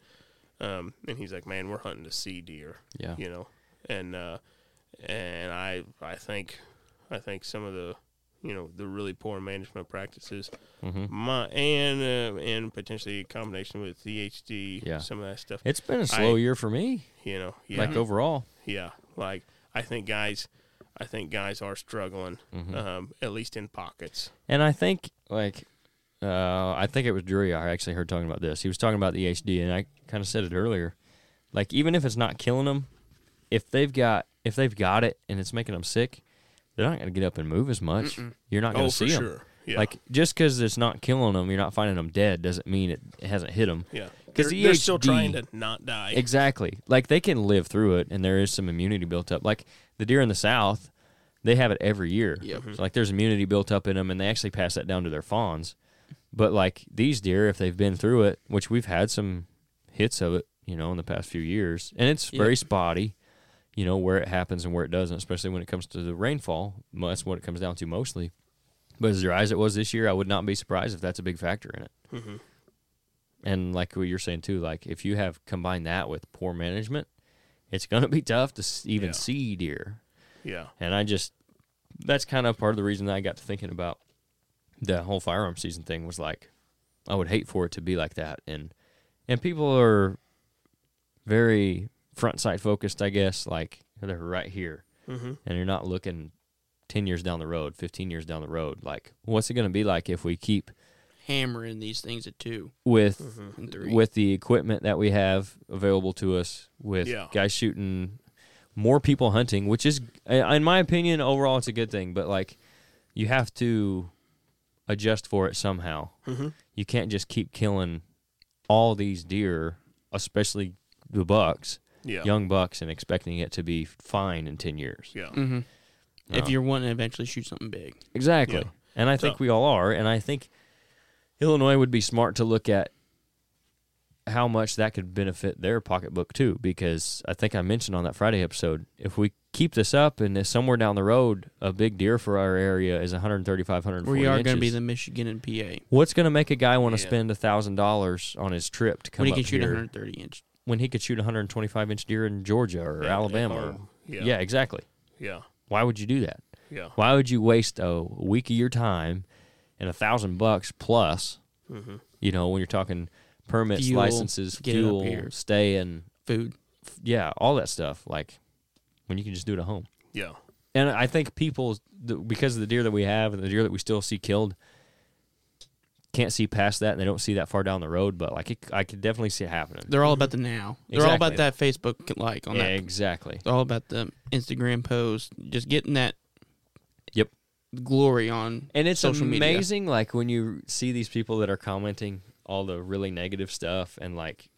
um, and he's like, man, we're hunting to see deer Yeah. you know, and uh, and I I think I think some of the you know the really poor management practices, hmm my and uh, and potentially a combination with EHD, Yeah. some of that stuff, It's been a slow I- year for me, you know, yeah, like overall. yeah, like I think guys, I think guys are struggling, Mhm. um, at least in pockets. And I think like uh, I think it was Drury I actually heard talking about this. He was talking about the HD, and I kind of said it earlier. Like even if it's not killing them, if they've got if they've got it and it's making them sick, they're not going to get up and move as much. Mm-mm. You're not going Oh, to for see them. sure, yeah, Like just because it's not killing them, you're not finding them dead doesn't mean it, it hasn't hit them. yeah, 'cause they're, the they're still trying to not die. Exactly. Like they can live through it, and there is some immunity built up. Like the deer in the south, they have it every year. Yep. So like there's immunity built up in them, and they actually pass that down to their fawns. But like these deer, if they've been through it, which we've had some hits of it, you know, in the past few years, and it's Yeah. very spotty. You know where it happens and where it doesn't, especially when it comes to the rainfall. That's what it comes down to mostly. But as dry as it was this year, I would not be surprised if that's a big factor in it. hmm And like what you're saying too, like if you have combined that with poor management, it's going to be tough to even Yeah. see deer. Yeah, And I just, that's kind of part of the reason that I got to thinking about the whole firearm season thing was like, I would hate for it to be like that. And, and people are very front sight focused, I guess. Like they're right here hmm and you're not looking 10 years down the road, 15 years down the road. Like, what's it going to be like if we keep Hammering these things at two with hmm with the equipment that we have available to us, with Yeah. guys shooting, more people hunting, which is, in my opinion, overall it's a good thing. But like, you have to adjust for it somehow. hmm You can't just keep killing all these deer, especially the bucks, yeah, young bucks, and expecting it to be fine in ten years. yeah, hmm If you're wanting to eventually shoot something big, Exactly. Yeah. And I think we all are. And I think Illinois would be smart to look at how much that could benefit their pocketbook too. Because I think I mentioned on that Friday episode, if we keep this up and somewhere down the road a big deer for our area is 135, 140 we are going to be the Michigan and PA what's going to make a guy want to Yeah. spend a thousand dollars on his trip to come when he can shoot here? 130 inch. when he could shoot 125 inch deer in Georgia or at Alabama. Or, oh, yeah. Yeah. exactly. Yeah. Why would you do that? Yeah. Why would you waste a week of your time and a thousand bucks plus? Mm-hmm. You know, when you're talking permits, Fuel, licenses, get it up fuel, here. stay, and Food. yeah, all that stuff. Like when you can just do it at home. Yeah. And I think people, because of the deer that we have and the deer that we still see killed, can't see past that and they don't see that far down the road. But like, it, I could definitely see it happening. They're all about the now. They're all about that Facebook like on Yeah, that. exactly. They're all about the Instagram post. Just getting that. Yep. Glory on And it's social media. amazing, like when you see these people that are commenting all the really negative stuff, and like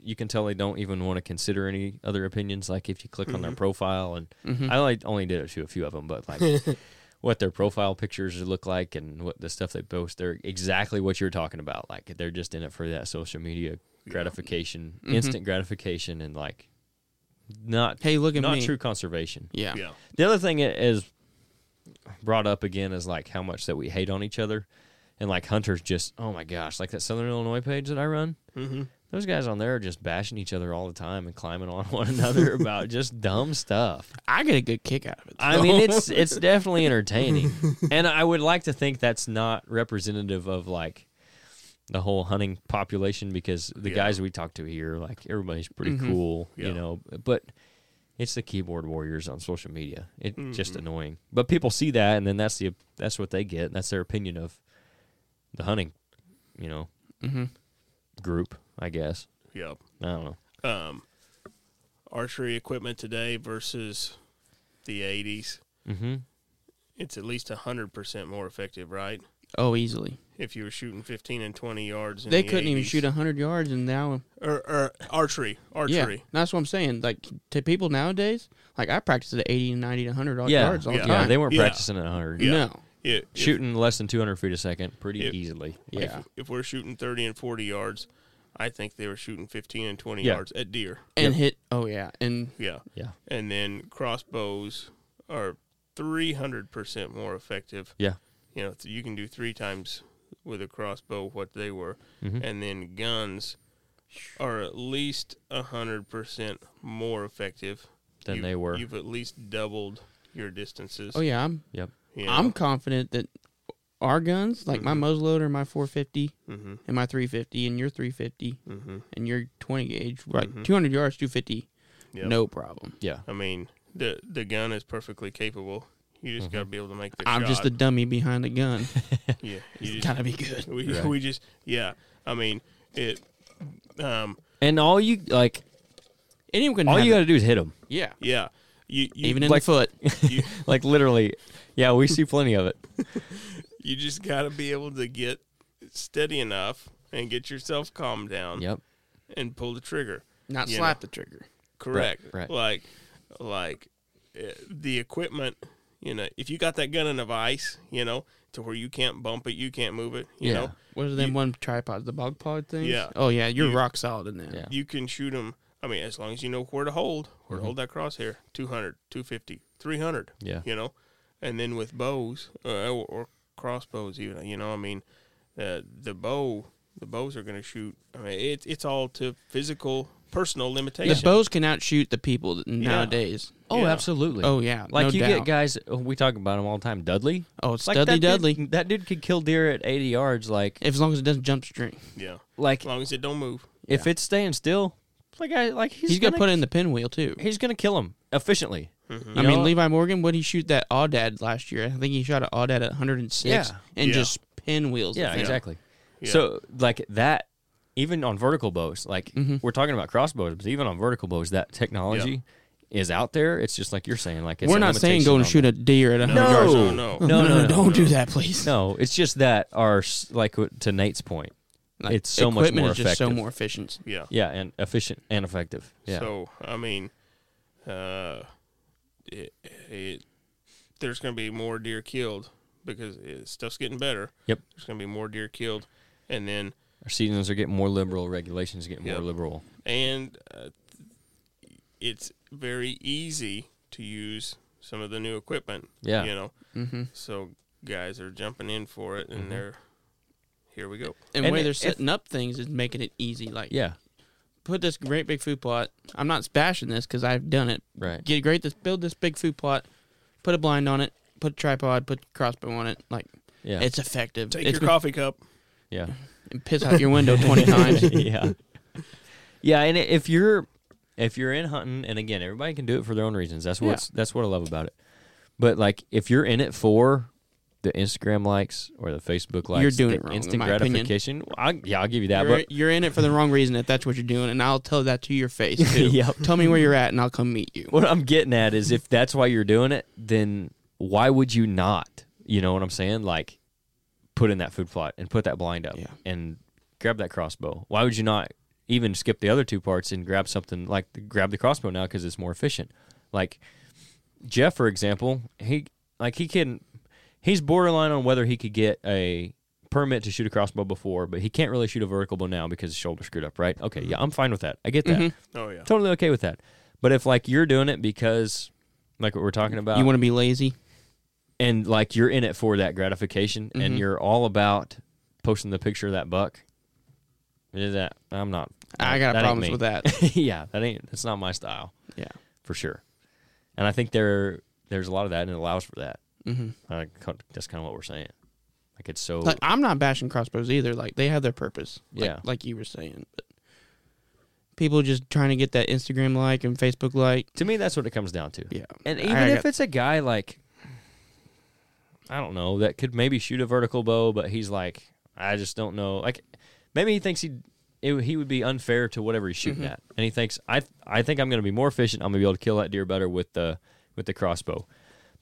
you can tell they don't even want to consider any other opinions. Like if you click on their profile, and Mhm. I only only did it to a few of them, but like what their profile pictures look like and what the stuff they post, they're exactly what you're talking about. Like they're just in it for that social media gratification, Mhm. instant gratification, and like not Hey, look at not me. true conservation. Yeah. Yeah. The other thing is brought up again is like how much that we hate on each other, and like hunters just oh my gosh, like that Southern Illinois page that I run. Mm-hmm. Those guys on there are just bashing each other all the time and climbing on one another about just dumb stuff. I get a good kick out of it. I mean, it's it's definitely entertaining, and I would like to think that's not representative of like the whole hunting population because the Yeah. guys we talk to here, like everybody's pretty Mhm. cool, Yeah. you know. But it's the keyboard warriors on social media. It's just Mhm. annoying. But people see that, and then that's the that's what they get. and That's their opinion of the hunting, you know, hmm group. I guess Yep. I don't know. Um, archery equipment today versus the 80s, Mm-hmm. it's at least 100% more effective, right? Oh, easily. If you were shooting 15 and 20 yards in They the couldn't even 80s. shoot hundred yards, and now or, or archery, archery. Yeah, that's what I'm saying. Like to people nowadays, like I practice at 80 and 90 to 100 Yeah, yards all yeah. the yeah. They weren't Yeah. practicing at 100. Yeah. No. Yeah, if- Shooting less than 200 feet a second pretty If- easily. Yeah. If, if we're shooting 30 and 40 yards, I think they were shooting 15 and 20 Yeah. yards at deer. and hit. Oh yeah, and Yeah. Yeah. And then crossbows are 300% more effective. Yeah. You know, you can do three times with a crossbow what they were. Mhm. And then guns are at least 100% more effective Than You- they were. You've at least doubled your distances. oh yeah, I'm Yep. you I'm confident that our guns, like my Mhm. muzzleloader, my 450, Mhm, and my 350, and your 350, mhm. and your 20 gauge, right? Mhm. 200 yards, 250, Yep. no problem. Yeah. I mean, the the gun is perfectly capable. You just Mhm. got to be able to make the I'm shot. just the dummy behind the gun. yeah. You just, Gotta be good. we, Right. we just yeah. I mean it. Um. And all you like, Anyone can all you it. got to do is hit them. yeah, Yeah. You you even in like- the foot. you, like literally, yeah, we see plenty of it. you just got to be able to get steady enough and get yourself calmed down Yep. and pull the trigger. Not slap know. the trigger. Correct. right. Like like uh, the equipment. You know, if you got that gun in a vise, you know, to where you can't bump it, you can't move it. You Yeah. know, What are them You- one tripods? The bog pod thing? Yeah. Oh yeah, you're You- rock solid in that. Yeah. you can shoot them. I mean, as long as you know where to hold, where Mhm. to hold that crosshair, 200, 250, 300, Yeah. you know. And then with bows uh, or, or crossbows, even, you know, I mean, uh, the bow, the bows are going to shoot. I mean, it's it's all to physical, personal limitations. The bows can outshoot the people nowadays. Oh, Yeah. absolutely. Oh yeah, like no you doubt. get guys. We talk about them all the time. Dudley. Oh, it's Like Dudley that Dudley. Dude, that dude could kill deer at 80 yards. Like, If As long as it doesn't jump string, yeah, like as long as it don't move. if it's staying still, like I like he's, he's, gonna, put it in the pinwheel too. He's gonna kill him efficiently. Mhm. I You mean, know? Levi Morgan, what he shoot that aoudad last year? I think he shot an aoudad at 106 Yeah. and Yeah. just pinwheels. the Yeah, thing. exactly. Yeah. So like that, even on vertical bows, like Mhm. we're talking about crossbows, but even on vertical bows, that technology is out there. It's just like you're saying. Like it's We're a not saying limitation go and shoot that. a deer at 100 No, yards. no, No. no. No, no, no, don't no. do that, please. No, it's just that our like to Nate's point. Like, It's so much more is just so more efficient. Yeah. Yeah, and efficient and effective. Yeah. So I mean, uh, it, it, there's going to be more deer killed because it, stuff's getting better. Yep. There's going to be more deer killed, and then Our seasons are getting more liberal. Regulations are getting more liberal. and uh, it's very easy to use some of the new equipment. Yeah. You know, Mm-hmm. so guys are jumping in for it, and Mhm. they're here we go. And, And the way it- they're setting up things is making it easy. Like Yeah. put this great big food plot. I'm not bashing this because I've done it. Right. Get great. This build this big food plot. Put a blind on it. Put a tripod. Put crossbow on it. Like Yeah. it's effective. Take it's your been- coffee cup. yeah. And piss out your window twenty times. yeah. Yeah, and if you're if you're in hunting, and again, everybody can do it for their own reasons. That's what's that's what I love about it. But like, if you're in it for the Instagram likes or the Facebook likes, You're doing it wrong, in Instant my gratification. I, yeah, I'll give you that. You're, but you're in it for the wrong reason if that's what you're doing, and I'll tell that to your face too. Yep. Tell me where you're at, and I'll come meet you. what I'm getting at is, if that's why you're doing it, then why would you not? You know what I'm saying? Like, put in that food plot and put that blind up Yeah. and grab that crossbow. Why would you not even skip the other two parts and grab something like the, grab the crossbow now because it's more efficient? Like Jeff, for example, he like he can he's borderline on whether he could get a permit to shoot a crossbow before, but he can't really shoot a vertical bow now because his shoulder screwed up. Right? Okay, yeah, I'm fine with that. I get that. Mhm. Oh yeah. Totally okay with that. But if like you're doing it because like what we're talking about, you want to be lazy? And like you're in it for that gratification and Mhm. you're all about posting the picture of that buck is that i'm not I got problems with that. yeah that ain't that's not my style Yeah. for sure and i think there there's a lot of that and it allows for that hmm uh, that's kind of what we're saying like it's so Like I'm not bashing crossbows either. Like they have their purpose. Like, Yeah. Like you were saying, but people just trying to get that Instagram like and Facebook like. to me that's what it comes down to Yeah. and I even got- if it's a guy like i don't know that could maybe shoot a vertical bow but he's like i just don't know like maybe he thinks he it, he would be unfair to whatever he's shooting Mhm. at and he thinks i i think i'm going to be more efficient i'm going to be able to kill that deer better with the with the crossbow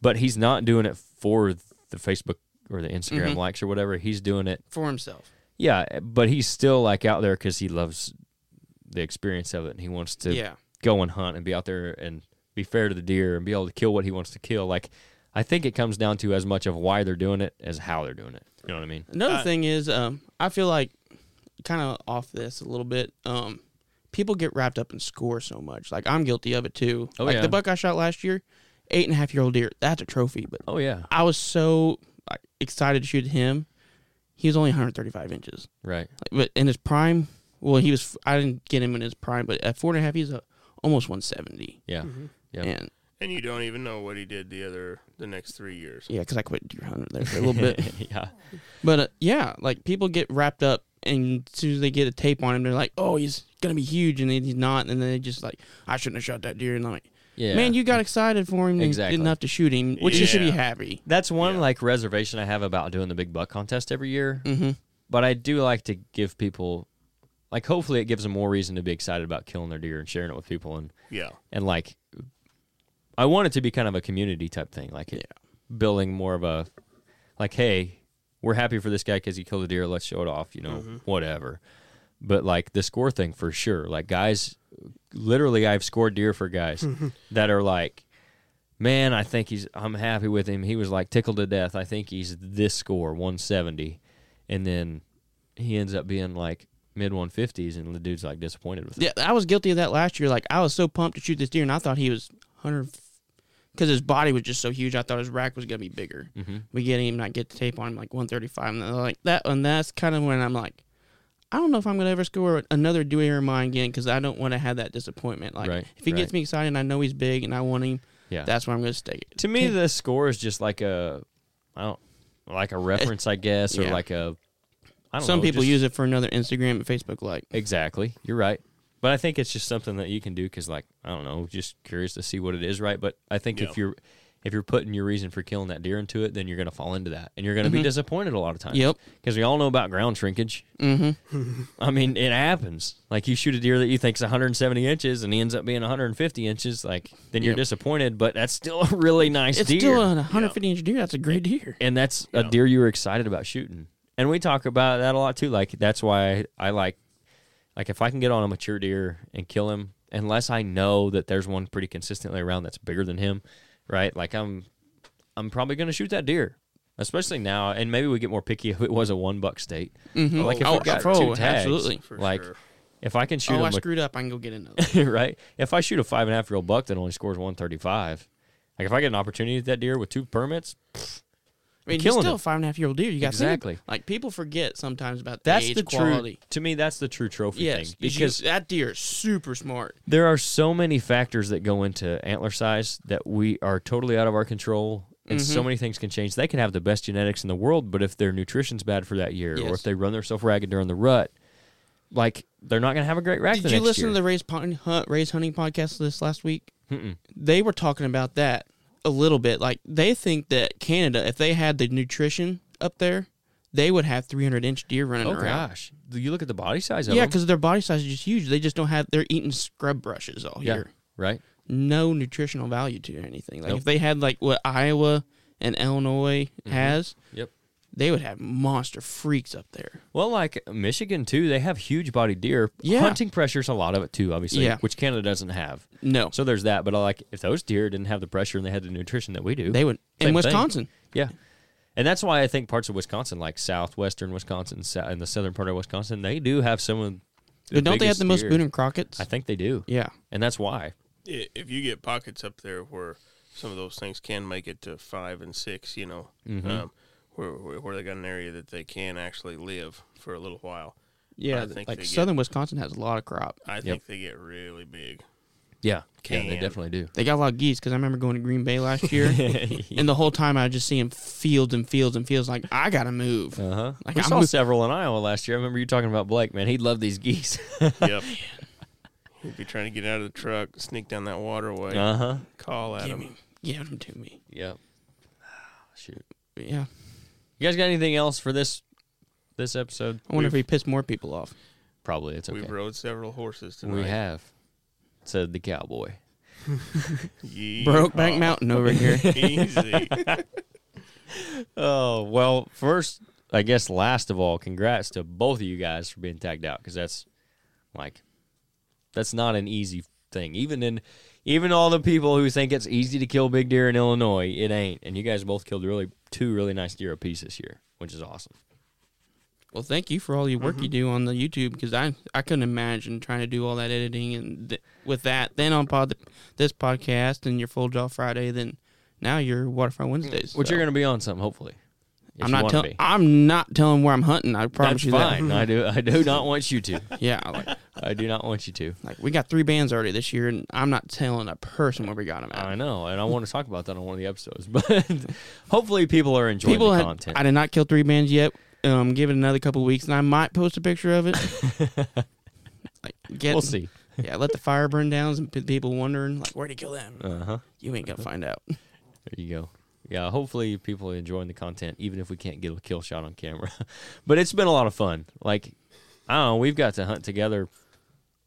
but he's not doing it for the facebook or the instagram Mhm. likes or whatever he's doing it for himself. yeah but he's still like out there because he loves the experience of it and he wants to yeah. go and hunt and be out there and be fair to the deer and be able to kill what he wants to kill. Like, I think it comes down to as much of why they're doing it as how they're doing it. You know what I mean? Another Uh, thing is, um, I feel like kind of off this a little bit. Um, people get wrapped up in score so much. Like I'm guilty of it too. Oh, like yeah. the buck I shot last year, eight and a half year old deer. That's a trophy. But Oh yeah, I was so like, excited to shoot him. He was only 135 inches. right. Like, but in his prime, well, he was. I didn't get him in his prime, but at four and a half, he's a, almost 170. Yeah, Mhm. Yep. And And you don't even know what he did the other the next three years. yeah, because I quit deer hunting there for a little bit. yeah, But uh, yeah, like people get wrapped up, and as soon as they get a tape on him, they're like, "Oh, he's gonna be huge," and then he's not, and then they just like, "I shouldn't have shot that deer." And I'm like, yeah. "Man, you got excited for him and Exactly. didn't have to shoot him, which you should be happy." That's one Yeah. like reservation I have about doing the big buck contest every year. Mm-hmm. But I do like to give people, like, hopefully it gives them more reason to be excited about killing their deer and sharing it with people and Yeah. and like I want it to be kind of a community type thing, like it, building more of a like, hey, we're happy for this guy because he killed a deer. Let's show it off, you know, Mhm. whatever. But like the score thing for sure, like guys, literally, I've scored deer for guys that are like, man, I think he's, I'm happy with him. He was like tickled to death. I think he's this score, 170, and then he ends up being like mid 150s, and the dude's like disappointed with it. Yeah, I was guilty of that last year. Like I was so pumped to shoot this deer, and I thought he was 100 because his body was just so huge. I thought his rack was gonna be bigger. Mm-hmm. We get him, I get the tape on him like 135, and they're like that, and that's kind of when I'm like, I don't know if I'm gonna ever score another deer of mine again because I don't want to have that disappointment. Like Right, if he gets me excited, and I know he's big, and I want him. Yeah. That's where I'm gonna stay. It. To me, the score is just like a, I don't, like a reference, I guess, or yeah. like a. I don't Some know, people just- use it for another Instagram and Facebook like. exactly. You're right, but I think it's just something that you can do because, like, I don't know, just curious to see what it is, right? But I think Yeah. if you're if you're putting your reason for killing that deer into it, then you're going to fall into that, and you're going to be Mhm. disappointed a lot of times. Yep. Because we all know about ground shrinkage. Mm-hmm. I mean, it happens. Like you shoot a deer that you think's 170 inches, and he ends up being 150 inches. Like then you're Yep. disappointed, but that's still a really nice It's deer. still a 150 inch deer. That's a great deer. and that's a deer you were excited about shooting. And we talk about that a lot too. Like that's why I, I like, like if I can get on a mature deer and kill him, unless I know that there's one pretty consistently around that's bigger than him, right? Like I'm, I'm probably gonna shoot that deer, especially now. And maybe we get more picky if it was a one buck state. Mm-hmm. Like if oh, we got oh, two tags, absolutely. Like, sure. If I can shoot oh, I screwed up. I can go get another. right? If I shoot a five and a half year old buck that only scores 135, like if I get an opportunity at that deer with two permits, pfft, I mean, you're still a five and a half year old deer. You got Exactly. Like people forget sometimes about That's the age the quality. true. To me, that's the true trophy Yes, thing because because that deer is super smart. there are so many factors that go into antler size that we are totally out of our control. And so Mhm. many things can change. They can have the best genetics in the world, but if their nutrition's bad for that year, or if they run themselves ragged during the rut, like they're not going to have a great rack Did you listen year. to the raise hunt, raise hunting podcast this last week? Mm-mm. They were talking about that a little bit. Like they think that Canada, if they had the nutrition up there, they would have 300 inch deer running Oh around. gosh, Do you look at the body size of Yeah, because their body size is just huge. They just don't have. They're eating scrub brushes all Yeah. year. right? No nutritional value to anything. Like Nope. if they had like what Iowa and Illinois has, Mm-hmm. Yep. They would have monster freaks up there. Well, like Michigan too, they have huge body deer. Yeah. Hunting pressure's a lot of it too, obviously, Yeah. which Canada doesn't have. No, So there's that. But I like if those deer didn't have the pressure and they had the nutrition that we do, they would Same in thing. Wisconsin. yeah. And that's why I think parts of Wisconsin, like southwestern Wisconsin and the southern part of Wisconsin, they do have some of. The But don't they have biggest the most deer. Boone and Crockett's? I think they do, yeah. and that's why. If you get pockets up there where some of those things can make it to five and six, you know, Mhm. um, where, where where they got an area that they can actually live for a little while, Yeah, I think like they get- southern Wisconsin has a lot of crop. I think they get really big. Yeah, yeah, they definitely do. They got a lot of geese because I remember going to Green Bay last year, and the whole time I was just seeing fields and fields and fields. Like I gotta move. Uh huh. Like, we I'm saw with- several in Iowa last year. I remember you talking about Blake. Man, he'd love these geese. yep. He'd be trying to get out of the truck, sneak down that waterway, uh huh. Call at him. me, give them to me. Yep. Shoot. Yeah, You guys got anything else for this this episode? I wonder if We've- we pissed more people off. Probably it's okay. We've rode several horses tonight. We have. Said the cowboy. Yeehaw. Brokeback Mountain over here. Easy. Oh well, first, I guess last of all, congrats to both of you guys for being tagged out because that's like that's not an easy thing. Even in even all the people who think it's easy to kill big deer in Illinois, it ain't. And you guys both killed really two really nice deer apiece this year, which is awesome. Well, thank you for all your work you mm-hmm. do on the YouTube because I I couldn't imagine trying to do all that editing and th- with that. Then on pod this podcast and your full draw Friday, then now your Waterfowl Wednesdays. Which so. you're going to be on some, hopefully. I'm not telling. I'm not telling where I'm hunting. I promise That's you fine. I do. I do not want you to. Yeah, like, I do not want you to. like we got three bands already this year, and I'm not telling a person where we got them at. I know, and I want to talk about that on one of the episodes. But hopefully, people are enjoying People, the had, content. I did not kill three bands yet. Um, give it another couple weeks, and I might post a picture of it. like, get, we'll see. Yeah, let the fire burn down. and people wondering like, where'd he kill them? Uh huh. You ain't gonna find out. There you go. Yeah, hopefully people are enjoying the content, even if we can't get a kill shot on camera. but it's been a lot of fun. Like, I don't know, we've got to hunt together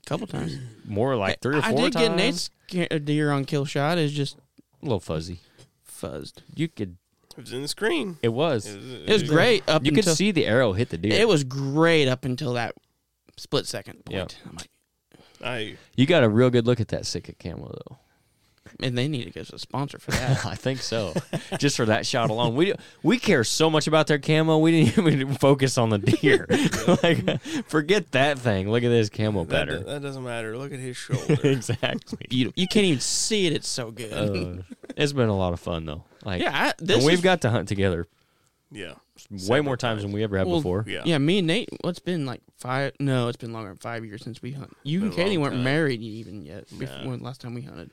A couple times. more like three or four I did times. get Nate's ca- uh, deer on kill shot. Is just a little fuzzy. fuzzed. You could. It was in the screen. It was. It was great up You could see the arrow hit the deer. it was great up until that split second point. Yep. I'm like, I you got a real good look at that Sitka camo, though. And they need to give us a sponsor for that. I think so. Just for that shot alone, we we care so much about their camo. We didn't even focus on the deer. like, forget that thing. Look at this camo that, better. that doesn't matter. Look at his shoulder. exactly. you, you can't even see it. It's so good. Uh, it's been a lot of fun though. Like, yeah, I, this and we've is- got to hunt together yeah. way more times than we ever have Well, before. Yeah. Yeah, me and Nate. What's been like five? No, it's been longer than five years since we hunt. You Been and Katie weren't time. married even yet. Before No. when last time we hunted.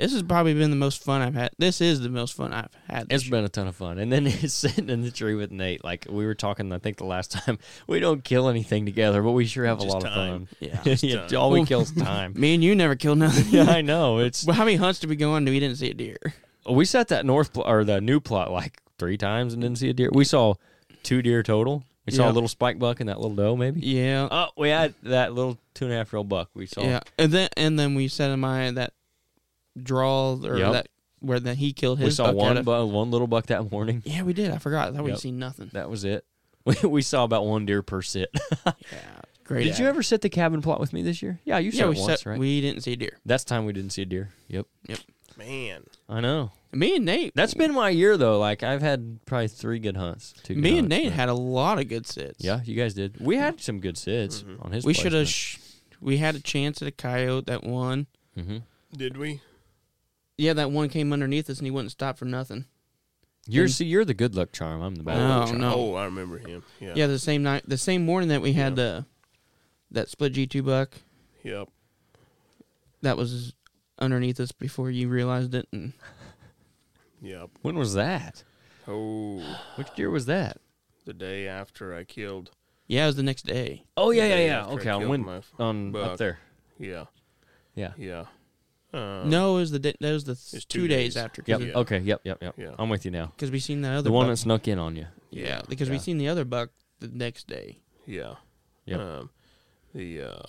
This has probably been the most fun I've had. This is the most fun I've had. It's This been a ton of fun. And then it's sitting in the tree with Nate. Like we were talking, I think the last time we don't kill anything together, but we sure have a lot time. of fun. yeah, time. all we kill is time. Me and you never killed nothing. yeah, I know. It's Well, how many hunts did we go on? and We didn't see a deer. we set that north pl- or the new plot like three times and didn't see a deer. We saw two deer total. We saw Yeah. a little spike buck and that little doe, maybe. Yeah, Oh, we had that little two and a half year old buck. We saw. yeah, and then and then we set in mind that draw or Yep. that where that he killed his. we saw buck one out of- bu- one little buck that morning. Yeah, we did. I forgot. I thought we'd Yep. seen nothing. That was it. We, we saw about one deer per sit. Yeah, great. Did you ever sit the cabin plot with me this year? Yeah, you Yeah, said we it once, set. right? We didn't see a deer. That's time we didn't see a deer. Yep. Yep. Man. I know. Me and Nate. That's been my year though. Like I've had probably three good hunts. Two good me and hunts, Nate but- had a lot of good sits. Yeah, you guys did. We had some good sits Mhm. on his. we should have. Sh- we had a chance at a coyote that won. Mhm. Did we? Yeah, that one came underneath us and he wouldn't stop for nothing. You're And- see, you're the good luck charm. I'm the bad No, luck charm. no. Oh, I remember him. Yeah. Yeah, the same night, the same morning that we had the that split G two buck Yep. that was underneath us before you realized it, and Yep. When was that? Oh, Which year was that? the day after I killed. yeah, it was the next day. Oh yeah, yeah, yeah. after I Okay, on killed when my f- on up buck. there. Yeah. Yeah. Yeah. Uh, no, it was the day, that was the th- It's two, two days, days. after. Yep. Yeah. Okay. Yep. Yep. Yep. Yeah. I'm with you now. because we seen that other The one buck. that snuck in on you. yeah, because we Yeah. seen the other buck the next day. Yeah. Yep. Um, the uh,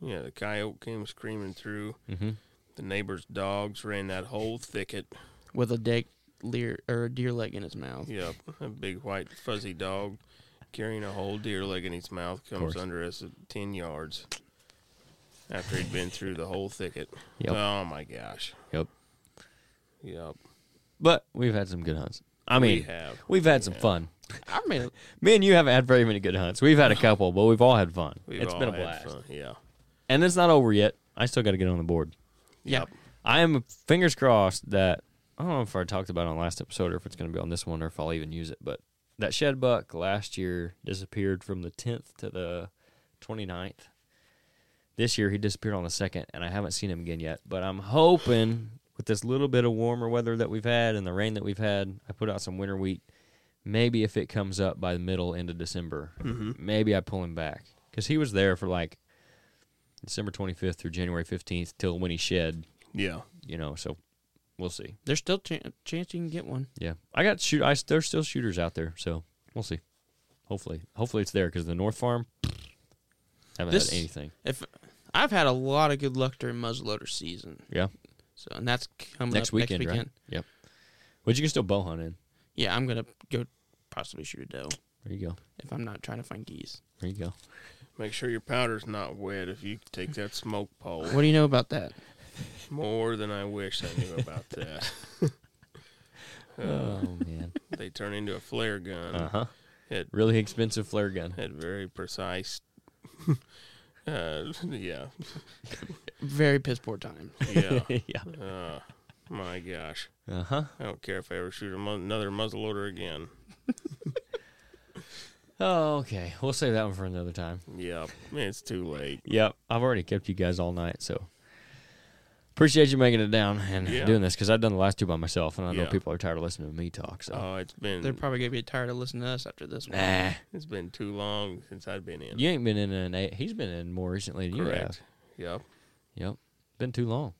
yeah, the coyote came screaming through. Mm-hmm. The neighbor's dogs ran that whole thicket. with a deck leer or a deer leg in his mouth. Yep, a big white fuzzy dog carrying a whole deer leg in his mouth comes under us at ten yards after he'd been through the whole thicket. Yep. Oh my gosh. Yep. Yep. But we've had some good hunts. I mean, we have. we've had some Yeah. fun. I mean, Me and you haven't had very many good hunts. We've had a couple, but we've all had fun. We've It's been a blast. fun, Yeah. And it's not over yet. I still got to get on the board. yeah, Yep. I am fingers crossed that I don't know if I talked about it on last episode or if it's going to be on this one or if I'll even use it, but that shed buck last year disappeared from the 10th to the 29th. This year he disappeared on the 2nd and I haven't seen him again yet, but I'm hoping with this little bit of warmer weather that we've had and the rain that we've had, I put out some winter wheat. Maybe if it comes up by the middle end of December, Mm-hmm. maybe I pull him back because he was there for like December 25th through January 15th till when he shed Yeah. you know, so we'll see. there's still ch- chance you can get one. Yeah, I got shoot. I there's still shooters out there, so we'll see. Hopefully, hopefully it's there because the North Farm haven't This- had anything. If I've had a lot of good luck during muzzleloader season, Yeah, so and that's coming next up weekend, next right? Yep. But you can still bow hunt in. Yeah, I'm gonna go possibly shoot a doe There you go. if I'm not trying to find geese. There you go. Make sure your powder's not wet if you take that smoke pole. What do you know about that? More than I wish I knew about that. Oh man. they turn into a flare gun. Uh huh. It Really expensive flare gun. had very precise. Uh, yeah, Very piss poor time. yeah. yeah. Uh, my gosh, Uh huh. I don't care if I ever shoot a mu- another muzzleloader again. Oh, okay. We'll save that one for another time. Yep, it's too late. Yep. I've already kept you guys all night, so appreciate you making it down and Yeah. doing this because I've done the last two by myself, and I know Yeah. people are tired of listening to me talk. So. Oh, it's been They're probably gonna be tired of listening to us after this one. Nah. it's been too long since I've been in. You ain't been in an eight. He's been in more recently than you have. Correct. Yep. Yep. Been too long.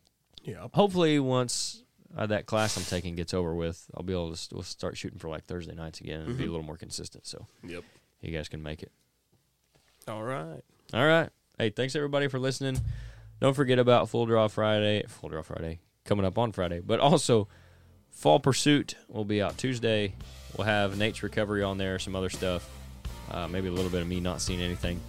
Yep. Hopefully, once uh, that class I'm taking gets over with, I'll be able to st- we'll start shooting for like Thursday nights again and be a Mhm. little more consistent. So Yep. you guys can make it. All right. All right. Hey, thanks everybody for listening. Don't forget about Full Draw Friday. Full Draw Friday coming up on Friday, but also Fall Pursuit will be out Tuesday. We'll have Nate's recovery on there, some other stuff, uh, maybe a little bit of me not seeing anything.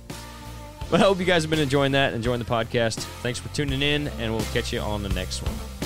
But I hope you guys have been enjoying that, enjoying the podcast. Thanks for tuning in, and we'll catch you on the next one.